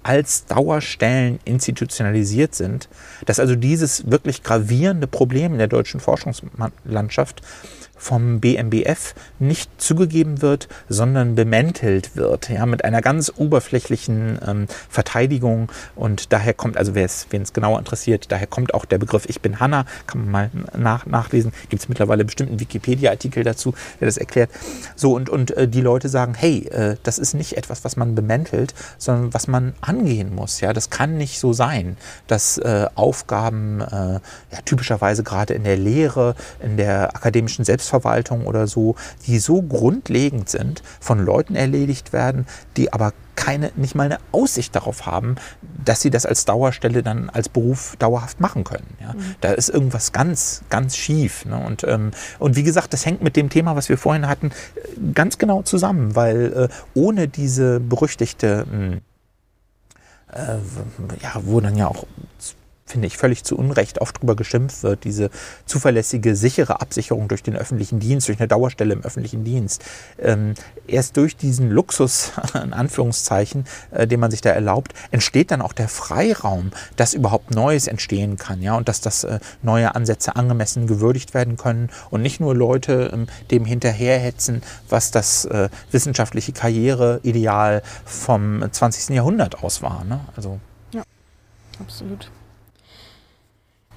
als Dauerstellen institutionalisiert sind, dass also dieses wirklich gravierende Problem in der deutschen Forschungslandschaft vom BMBF nicht zugegeben wird, sondern bemäntelt wird, ja, mit einer ganz oberflächlichen ähm, Verteidigung. Und daher kommt, also wer es genauer interessiert, daher kommt auch der Begriff Ich bin Hanna, kann man mal nach, nachlesen. Gibt es mittlerweile bestimmten Wikipedia-Artikel dazu, der das erklärt. So, und, und äh, die Leute sagen, hey, äh, das ist nicht etwas, was man bemäntelt, sondern was man angehen muss. Ja, das kann nicht so sein, dass äh, Aufgaben äh, ja, typischerweise gerade in der Lehre, in der akademischen Selbst Selbstverwaltung oder so, die so grundlegend sind, von Leuten erledigt werden, die aber keine, nicht mal eine Aussicht darauf haben, dass sie das als Dauerstelle dann als Beruf dauerhaft machen können. Ja. Mhm. Da ist irgendwas ganz, ganz schief. Ne? Und, ähm, und wie gesagt, das hängt mit dem Thema, was wir vorhin hatten, ganz genau zusammen, weil äh, ohne diese berüchtigte, mh, hm, äh, ja, wo dann ja auch finde ich, völlig zu Unrecht oft darüber geschimpft wird, diese zuverlässige, sichere Absicherung durch den öffentlichen Dienst, durch eine Dauerstelle im öffentlichen Dienst. Ähm, erst durch diesen Luxus, in Anführungszeichen, äh, den man sich da erlaubt, entsteht dann auch der Freiraum, dass überhaupt Neues entstehen kann, ja, und dass das äh, neue Ansätze angemessen gewürdigt werden können und nicht nur Leute ähm, dem hinterherhetzen, was das äh, wissenschaftliche Karriereideal vom 20. Jahrhundert aus war. Ne? Also ja, absolut.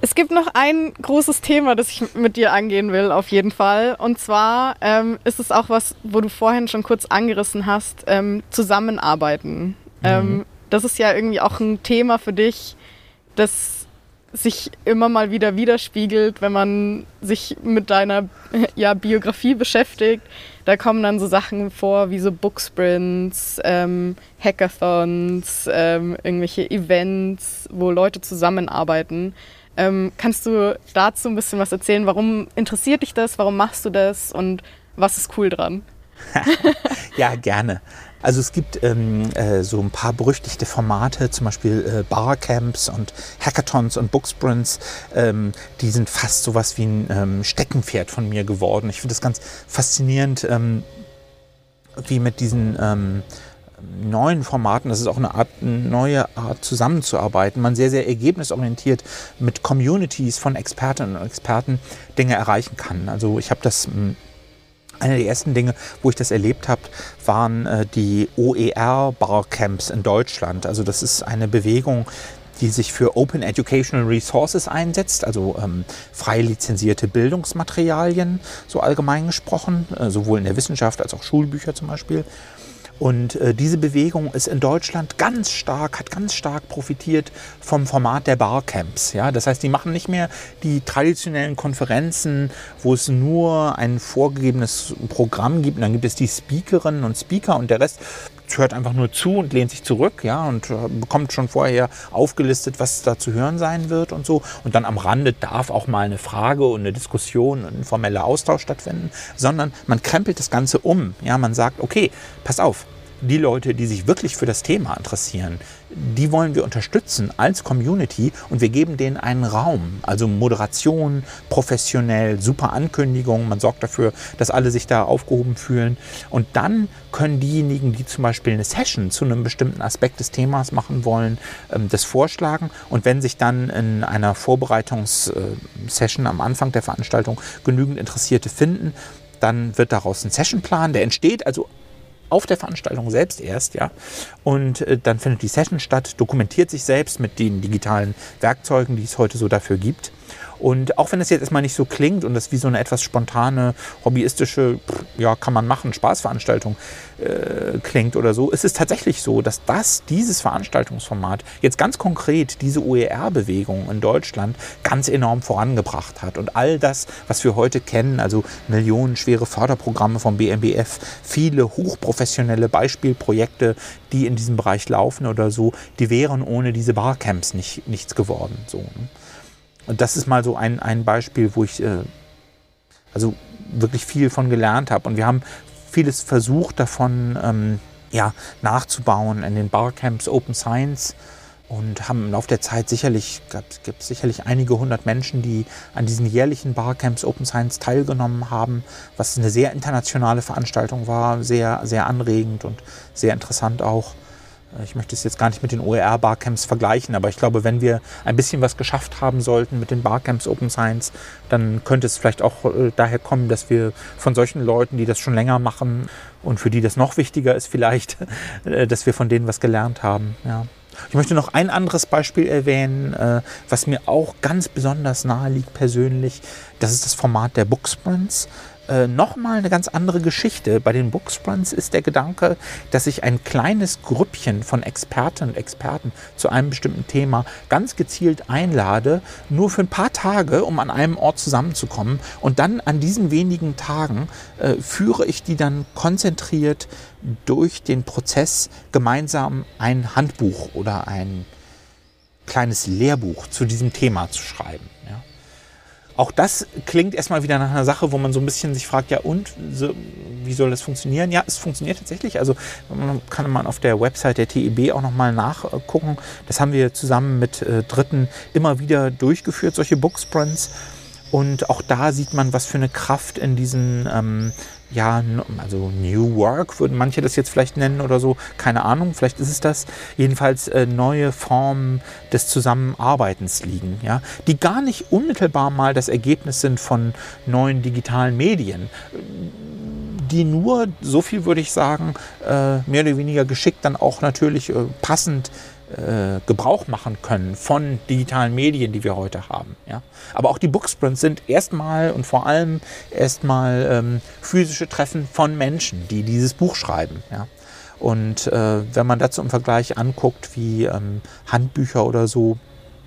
Es gibt noch ein großes Thema, das ich mit dir angehen will, auf jeden Fall. Und zwar ähm, ist es auch was, wo du vorhin schon kurz angerissen hast, ähm, Zusammenarbeiten. Mhm. Ähm, das ist ja irgendwie auch ein Thema für dich, das sich immer mal wieder widerspiegelt, wenn man sich mit deiner ja, Biografie beschäftigt. Da kommen dann so Sachen vor wie so Booksprints, ähm, Hackathons, ähm, irgendwelche Events, wo Leute zusammenarbeiten. Ähm, kannst du dazu ein bisschen was erzählen? Warum interessiert dich das? Warum machst du das? Und was ist cool dran? ja, gerne. Also es gibt ähm, äh, so ein paar berüchtigte Formate, zum Beispiel äh, Barcamps und Hackathons und Booksprints, ähm, die sind fast sowas wie ein ähm, Steckenpferd von mir geworden. Ich finde das ganz faszinierend, ähm, wie mit diesen ähm, neuen Formaten, das ist auch eine Art, neue Art zusammenzuarbeiten, man sehr, sehr ergebnisorientiert mit Communities von Expertinnen und Experten Dinge erreichen kann. Also ich habe das hm, eine der ersten Dinge, wo ich das erlebt habe, waren äh, die OER-Barcamps in Deutschland. Also das ist eine Bewegung, die sich für Open Educational Resources einsetzt, also ähm, frei lizenzierte Bildungsmaterialien, so allgemein gesprochen, äh, sowohl in der Wissenschaft als auch Schulbücher zum Beispiel. Und äh, diese Bewegung ist in Deutschland ganz stark, hat ganz stark profitiert vom Format der Barcamps. Ja? Das heißt, die machen nicht mehr die traditionellen Konferenzen, wo es nur ein vorgegebenes Programm gibt. Und dann gibt es die Speakerinnen und Speaker und der Rest hört einfach nur zu und lehnt sich zurück, ja, und äh, bekommt schon vorher aufgelistet, was da zu hören sein wird und so. Und dann am Rande darf auch mal eine Frage und eine Diskussion, ein formeller Austausch stattfinden, sondern man krempelt das Ganze um. Ja, man sagt, okay, pass auf, die Leute, die sich wirklich für das Thema interessieren, die wollen wir unterstützen als Community und wir geben denen einen Raum. Also Moderation, professionell, super Ankündigung. Man sorgt dafür, dass alle sich da aufgehoben fühlen. Und dann können diejenigen, die zum Beispiel eine Session zu einem bestimmten Aspekt des Themas machen wollen, ähm, das vorschlagen. Und wenn sich dann in einer Vorbereitungssession am Anfang der Veranstaltung genügend Interessierte finden, dann wird daraus ein Sessionplan, der entsteht also auf der Veranstaltung selbst erst, ja. Und äh, dann findet die Session statt, dokumentiert sich selbst mit den digitalen Werkzeugen, die es heute so dafür gibt. Und auch wenn es jetzt erstmal nicht so klingt und das wie so eine etwas spontane, hobbyistische, ja, kann man machen, Spaßveranstaltung äh, klingt oder so, ist es tatsächlich so, dass das, dieses Veranstaltungsformat jetzt ganz konkret diese OER-Bewegung in Deutschland ganz enorm vorangebracht hat. Und all das, was wir heute kennen, also millionenschwere Förderprogramme vom BMBF, viele hochprofessionelle Beispielprojekte, die in diesem Bereich laufen oder so, die wären ohne diese Barcamps nicht, nichts geworden. So, ne? Und das ist mal so ein, ein Beispiel, wo ich äh, also wirklich viel von gelernt habe. Und wir haben vieles versucht davon ähm, ja, nachzubauen in den Barcamps Open Science und haben im Laufe der Zeit sicherlich, gibt sicherlich einige hundert Menschen, die an diesen jährlichen Barcamps Open Science teilgenommen haben, was eine sehr internationale Veranstaltung war, sehr, sehr anregend und sehr interessant auch. Ich möchte es jetzt gar nicht mit den OER-Barcamps vergleichen, aber ich glaube, wenn wir ein bisschen was geschafft haben sollten mit den Barcamps Open Science, dann könnte es vielleicht auch äh, daher kommen, dass wir von solchen Leuten, die das schon länger machen und für die das noch wichtiger ist vielleicht, äh, dass wir von denen was gelernt haben. Ja. Ich möchte noch ein anderes Beispiel erwähnen, äh, was mir auch ganz besonders nahe liegt persönlich. Das ist das Format der Booksprints äh, nochmal eine ganz andere Geschichte. Bei den Booksprints ist der Gedanke, dass ich ein kleines Grüppchen von Expertinnen und Experten zu einem bestimmten Thema ganz gezielt einlade, nur für ein paar Tage, um an einem Ort zusammenzukommen. Und dann an diesen wenigen Tagen äh, führe ich die dann konzentriert durch den Prozess gemeinsam ein Handbuch oder ein kleines Lehrbuch zu diesem Thema zu schreiben. Auch das klingt erstmal wieder nach einer Sache, wo man so ein bisschen sich fragt, ja und, so, wie soll das funktionieren? Ja, es funktioniert tatsächlich. Also kann man auf der Website der TEB auch nochmal nachgucken. Das haben wir zusammen mit äh, Dritten immer wieder durchgeführt, solche Booksprints. Und auch da sieht man, was für eine Kraft in diesen ähm, ja, also New Work würden manche das jetzt vielleicht nennen oder so, keine Ahnung, vielleicht ist es das. Jedenfalls äh, neue Formen des Zusammenarbeitens liegen, ja, die gar nicht unmittelbar mal das Ergebnis sind von neuen digitalen Medien, die nur, so viel würde ich sagen, äh, mehr oder weniger geschickt dann auch natürlich äh, passend äh, Gebrauch machen können von digitalen Medien, die wir heute haben. Ja? Aber auch die Booksprints sind erstmal und vor allem erstmal ähm, physische Treffen von Menschen, die dieses Buch schreiben. Ja? Und äh, wenn man dazu im Vergleich anguckt, wie ähm, Handbücher oder so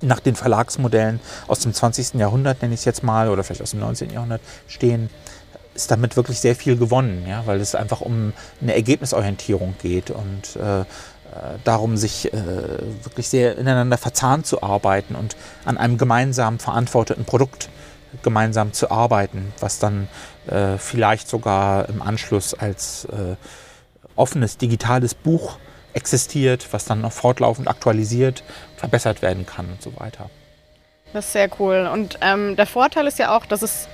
nach den Verlagsmodellen aus dem 20. Jahrhundert, nenne ich es jetzt mal, oder vielleicht aus dem 19. Jahrhundert stehen, ist damit wirklich sehr viel gewonnen, ja, weil es einfach um eine Ergebnisorientierung geht und äh, darum, sich äh, wirklich sehr ineinander verzahnt zu arbeiten und an einem gemeinsam verantworteten Produkt gemeinsam zu arbeiten, was dann äh, vielleicht sogar im Anschluss als äh, offenes digitales Buch existiert, was dann noch fortlaufend aktualisiert, verbessert werden kann und so weiter. Das ist sehr cool. Und ähm, der Vorteil ist ja auch, dass es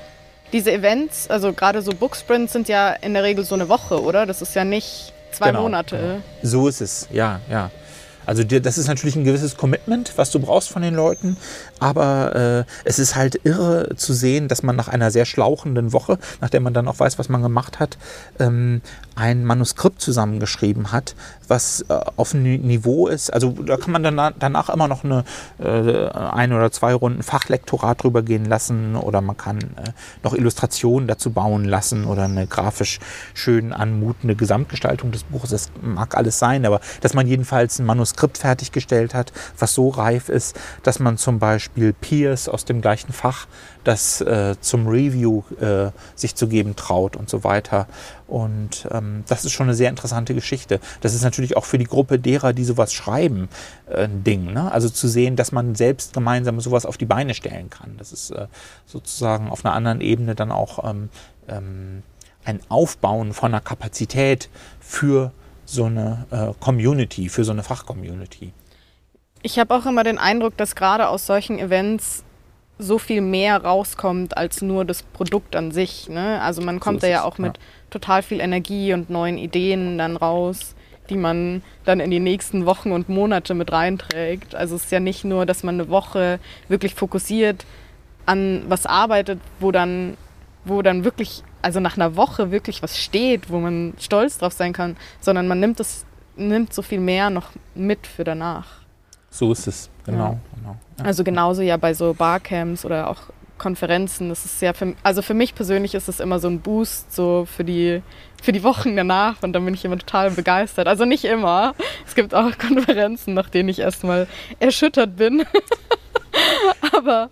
diese Events, also gerade so Booksprints sind ja in der Regel so eine Woche, oder? Das ist ja nicht zwei genau, Monate. So ist es, ja, ja. Also das ist natürlich ein gewisses Commitment, was du brauchst von den Leuten, aber äh, es ist halt irre zu sehen, dass man nach einer sehr schlauchenden Woche, nachdem man dann auch weiß, was man gemacht hat, ähm, ein Manuskript zusammengeschrieben hat, was äh, auf einem Niveau ist. Also da kann man dann danach immer noch eine äh, ein oder zwei Runden Fachlektorat drüber gehen lassen oder man kann äh, noch Illustrationen dazu bauen lassen oder eine grafisch schön anmutende Gesamtgestaltung des Buches. Das mag alles sein, aber dass man jedenfalls ein Manuskript fertiggestellt hat, was so reif ist, dass man zum Beispiel Peers aus dem gleichen Fach das äh, zum Review äh, sich zu geben traut und so weiter. Und ähm, das ist schon eine sehr interessante Geschichte. Das ist natürlich auch für die Gruppe derer, die sowas schreiben, äh, ein Ding. Ne? Also zu sehen, dass man selbst gemeinsam sowas auf die Beine stellen kann. Das ist äh, sozusagen auf einer anderen Ebene dann auch ähm, ähm, ein Aufbauen von einer Kapazität für so eine äh, Community, für so eine Fachcommunity. Ich habe auch immer den Eindruck, dass gerade aus solchen Events so viel mehr rauskommt als nur das Produkt an sich. Ne? Also man kommt so da ja auch mit ja. total viel Energie und neuen Ideen dann raus, die man dann in die nächsten Wochen und Monate mit reinträgt. Also es ist ja nicht nur, dass man eine Woche wirklich fokussiert an was arbeitet, wo dann, wo dann wirklich, also nach einer Woche wirklich was steht, wo man stolz drauf sein kann, sondern man nimmt das, nimmt so viel mehr noch mit für danach. So ist es, genau. Ja. genau ja. Also genauso ja bei so Barcamps oder auch Konferenzen. Das ist ja für, also für mich persönlich ist es immer so ein Boost so für die, für die Wochen danach und dann bin ich immer total begeistert. Also nicht immer. Es gibt auch Konferenzen, nach denen ich erstmal erschüttert bin. aber,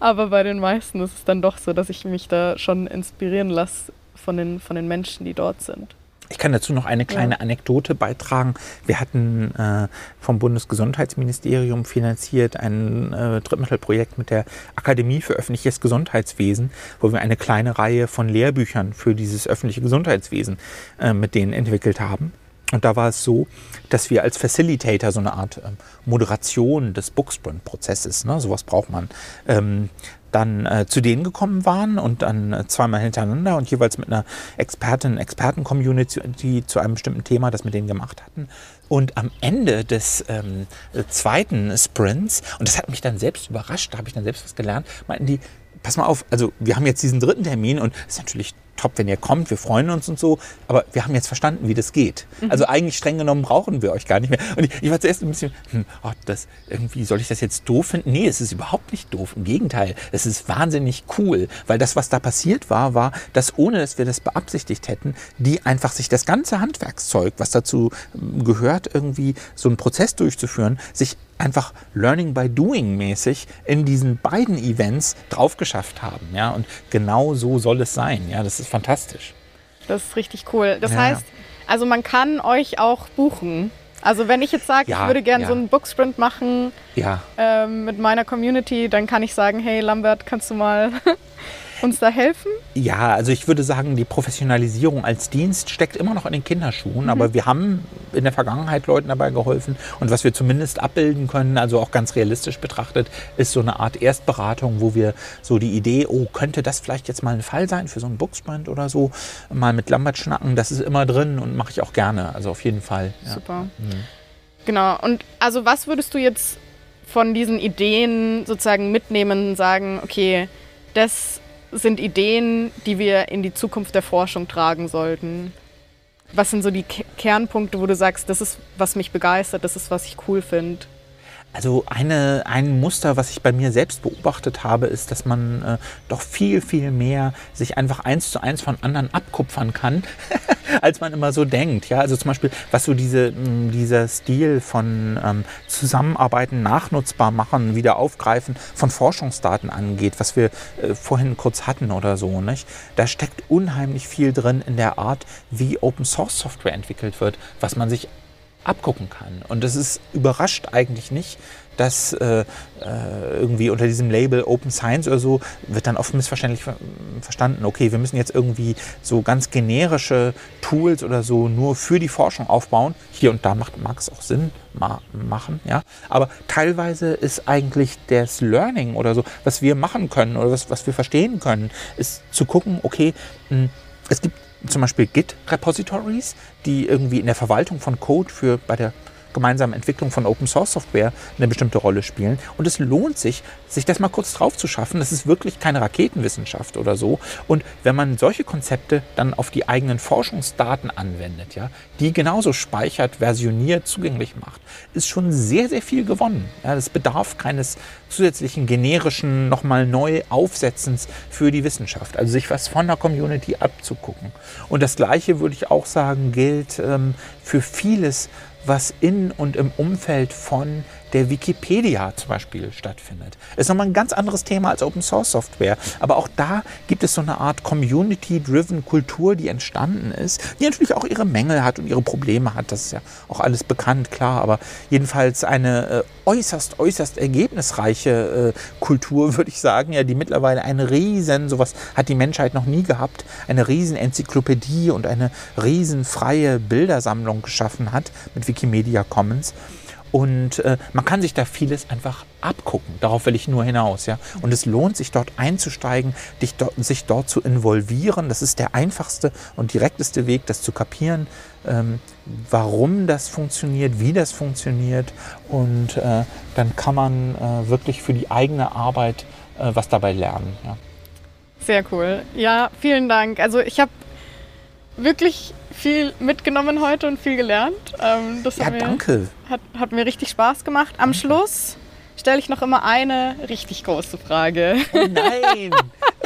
aber bei den meisten ist es dann doch so, dass ich mich da schon inspirieren lasse von den, von den Menschen, die dort sind. Ich kann dazu noch eine kleine ja. Anekdote beitragen. Wir hatten äh, vom Bundesgesundheitsministerium finanziert ein äh, Drittmittelprojekt mit der Akademie für öffentliches Gesundheitswesen, wo wir eine kleine Reihe von Lehrbüchern für dieses öffentliche Gesundheitswesen äh, mit denen entwickelt haben. Und da war es so, dass wir als Facilitator so eine Art ähm, Moderation des Booksprint-Prozesses, ne, sowas braucht man, ähm, dann äh, zu denen gekommen waren und dann äh, zweimal hintereinander und jeweils mit einer Expertin, Experten-Community zu einem bestimmten Thema das mit denen gemacht hatten. Und am Ende des ähm, zweiten Sprints, und das hat mich dann selbst überrascht, da habe ich dann selbst was gelernt, meinten die, pass mal auf, also wir haben jetzt diesen dritten Termin und es ist natürlich top, wenn ihr kommt, wir freuen uns und so, aber wir haben jetzt verstanden, wie das geht. Mhm. Also eigentlich streng genommen brauchen wir euch gar nicht mehr. Und ich, ich war zuerst ein bisschen, hm, oh, das, irgendwie soll ich das jetzt doof finden? Nee, es ist überhaupt nicht doof. Im Gegenteil, es ist wahnsinnig cool, weil das, was da passiert war, war, dass ohne, dass wir das beabsichtigt hätten, die einfach sich das ganze Handwerkszeug, was dazu hm, gehört, irgendwie so einen Prozess durchzuführen, sich einfach Learning by Doing mäßig in diesen beiden Events drauf geschafft haben. Ja? Und genau so soll es sein. Ja? Das ist fantastisch. Das ist richtig cool. Das ja. heißt, also man kann euch auch buchen. Also wenn ich jetzt sage, ja, ich würde gerne ja. so einen Booksprint machen ähm, mit meiner Community, dann kann ich sagen, hey Lambert, kannst du mal uns da helfen? Ja, also ich würde sagen, die Professionalisierung als Dienst steckt immer noch in den Kinderschuhen, mhm. aber wir haben in der Vergangenheit Leuten dabei geholfen und was wir zumindest abbilden können, also auch ganz realistisch betrachtet, ist so eine Art Erstberatung, wo wir so die Idee, oh, könnte das vielleicht jetzt mal ein Fall sein für so einen Booksprint oder so, mal mit Lambert schnacken, das ist immer drin und mache ich auch gerne, also auf jeden Fall. Ja. Super. Mhm. Genau, und also was würdest du jetzt von diesen Ideen sozusagen mitnehmen sagen, okay, das sind Ideen, die wir in die Zukunft der Forschung tragen sollten? Was sind so die Kernpunkte, wo du sagst, das ist, was mich begeistert, das ist, was ich cool finde? Also eine, ein Muster, was ich bei mir selbst beobachtet habe, ist, dass man äh, doch viel, viel mehr sich einfach eins zu eins von anderen abkupfern kann, als man immer so denkt. Ja, also zum Beispiel, was so diese, dieser Stil von ähm, Zusammenarbeiten, nachnutzbar machen, wieder aufgreifen von Forschungsdaten angeht, was wir äh, vorhin kurz hatten oder so. Nicht? Da steckt unheimlich viel drin in der Art, wie Open Source Software entwickelt wird, was man sich abgucken kann. Und das ist überrascht eigentlich nicht, dass äh, äh, irgendwie unter diesem Label Open Science oder so wird dann oft missverständlich ver verstanden, okay, wir müssen jetzt irgendwie so ganz generische Tools oder so nur für die Forschung aufbauen. Hier und da macht, mag es auch Sinn ma machen, ja. Aber teilweise ist eigentlich das Learning oder so, was wir machen können oder was, was wir verstehen können, ist zu gucken, okay, mh, hm, es gibt zum Beispiel Git-Repositories, die irgendwie in der Verwaltung von Code für bei der gemeinsamen Entwicklung von Open Source Software eine bestimmte Rolle spielen. Und es lohnt sich, sich das mal kurz drauf zu schaffen. Das ist wirklich keine Raketenwissenschaft oder so. Und wenn man solche Konzepte dann auf die eigenen Forschungsdaten anwendet, ja, die genauso speichert, versioniert, zugänglich macht, ist schon sehr, sehr viel gewonnen. Ja, das bedarf keines zusätzlichen generischen, nochmal neu Aufsetzens für die Wissenschaft. Also sich was von der Community abzugucken. Und das Gleiche würde ich auch sagen, gilt ähm, für vieles, was in und im Umfeld von der Wikipedia zum Beispiel stattfindet. Ist nochmal ein ganz anderes Thema als Open Source Software. Aber auch da gibt es so eine Art Community-driven Kultur, die entstanden ist, die natürlich auch ihre Mängel hat und ihre Probleme hat. Das ist ja auch alles bekannt, klar. Aber jedenfalls eine äh, äußerst, äußerst ergebnisreiche äh, Kultur, würde ich sagen, ja, die mittlerweile eine riesen, sowas hat die Menschheit noch nie gehabt, eine riesen Enzyklopädie und eine riesen freie Bildersammlung geschaffen hat mit Wikimedia Commons. Und äh, man kann sich da vieles einfach abgucken. Darauf will ich nur hinaus. Ja? Und es lohnt sich dort einzusteigen, dich dort, sich dort zu involvieren. Das ist der einfachste und direkteste Weg, das zu kapieren, ähm, warum das funktioniert, wie das funktioniert. Und äh, dann kann man äh, wirklich für die eigene Arbeit äh, was dabei lernen. Ja. Sehr cool. Ja, vielen Dank. Also ich habe wirklich viel mitgenommen heute und viel gelernt. Ähm, das ja, hat mir, danke. Hat, hat mir richtig Spaß gemacht. Am danke. Schluss stelle ich noch immer eine richtig große Frage. Oh nein!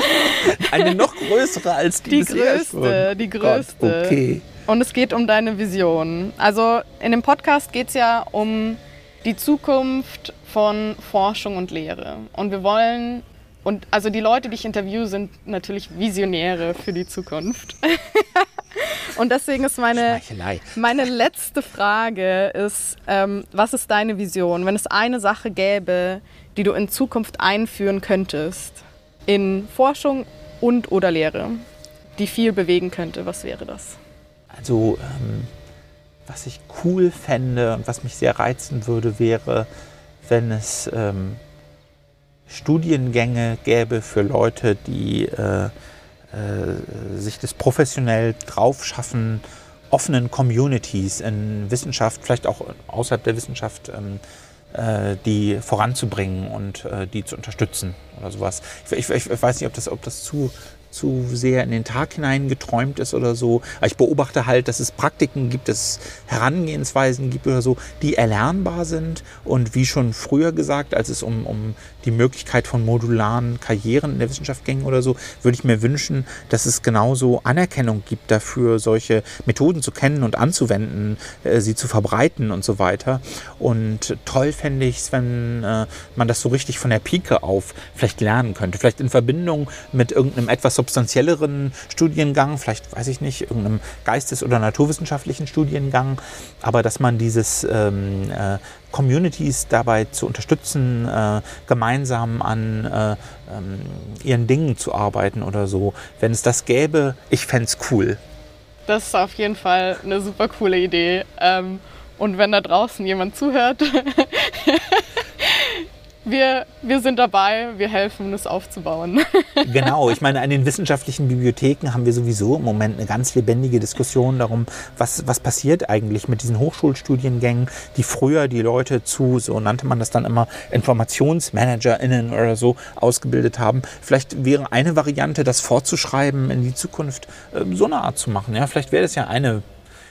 eine noch größere als die Die größte, die größte. Gott, okay. Und es geht um deine Vision. Also in dem Podcast geht es ja um die Zukunft von Forschung und Lehre. Und wir wollen und also die Leute, die ich interviewe, sind natürlich Visionäre für die Zukunft. und deswegen ist meine, meine letzte Frage ist, ähm, was ist deine Vision, wenn es eine Sache gäbe, die du in Zukunft einführen könntest in Forschung und oder Lehre, die viel bewegen könnte, was wäre das? Also ähm, was ich cool fände und was mich sehr reizen würde, wäre, wenn es ähm, Studiengänge gäbe für Leute, die äh, äh, sich das professionell drauf schaffen, offenen Communities in Wissenschaft, vielleicht auch außerhalb der Wissenschaft, ähm, äh, die voranzubringen und äh, die zu unterstützen oder sowas. Ich, ich, ich, weiß nicht, ob das, ob das zu zu sehr in den Tag hinein geträumt ist oder so. Aber ich beobachte halt, dass es Praktiken gibt, dass es Herangehensweisen gibt oder so, die erlernbar sind. Und wie schon früher gesagt, als es um, um die Möglichkeit von modularen Karrieren in der Wissenschaft ging oder so, würde ich mir wünschen, dass es genauso Anerkennung gibt dafür, solche Methoden zu kennen und anzuwenden, äh, sie zu verbreiten und so weiter. Und toll fände ich es, wenn äh, man das so richtig von der Pike auf vielleicht lernen könnte. Vielleicht in Verbindung mit irgendeinem etwas substanzielleren Studiengang, vielleicht weiß ich nicht, irgendeinem Geistes- oder naturwissenschaftlichen Studiengang, aber dass man dieses ähm, äh, Communities dabei zu unterstützen, äh, gemeinsam an äh, ähm, ihren Dingen zu arbeiten oder so. Wenn es das gäbe, ich fände es cool. Das ist auf jeden Fall eine super coole Idee. Ähm, und wenn da draußen jemand zuhört, wir, wir sind dabei, wir helfen, es aufzubauen. Genau, ich meine, an den wissenschaftlichen Bibliotheken haben wir sowieso im Moment eine ganz lebendige Diskussion darum, was, was passiert eigentlich mit diesen Hochschulstudiengängen, die früher die Leute zu, so nannte man das dann immer, InformationsmanagerInnen oder so ausgebildet haben. Vielleicht wäre eine Variante, das fortzuschreiben in die Zukunft, ähm, so eine Art zu machen. Ja, vielleicht wäre das ja eine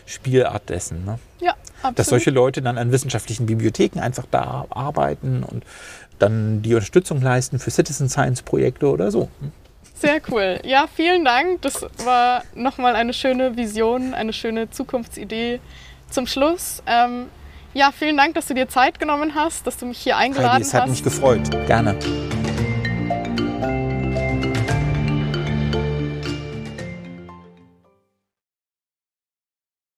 Spielart dessen. Ne? Ja, absolut. Dass solche Leute dann an wissenschaftlichen Bibliotheken einfach da arbeiten und dann die Unterstützung leisten für Citizen Science Projekte oder so. Sehr cool. Ja, vielen Dank. Das war nochmal eine schöne Vision, eine schöne Zukunftsidee zum Schluss. Ähm, ja, vielen Dank, dass du dir Zeit genommen hast, dass du mich hier eingeladen Heidi, es hast. hat mich gefreut. Gerne.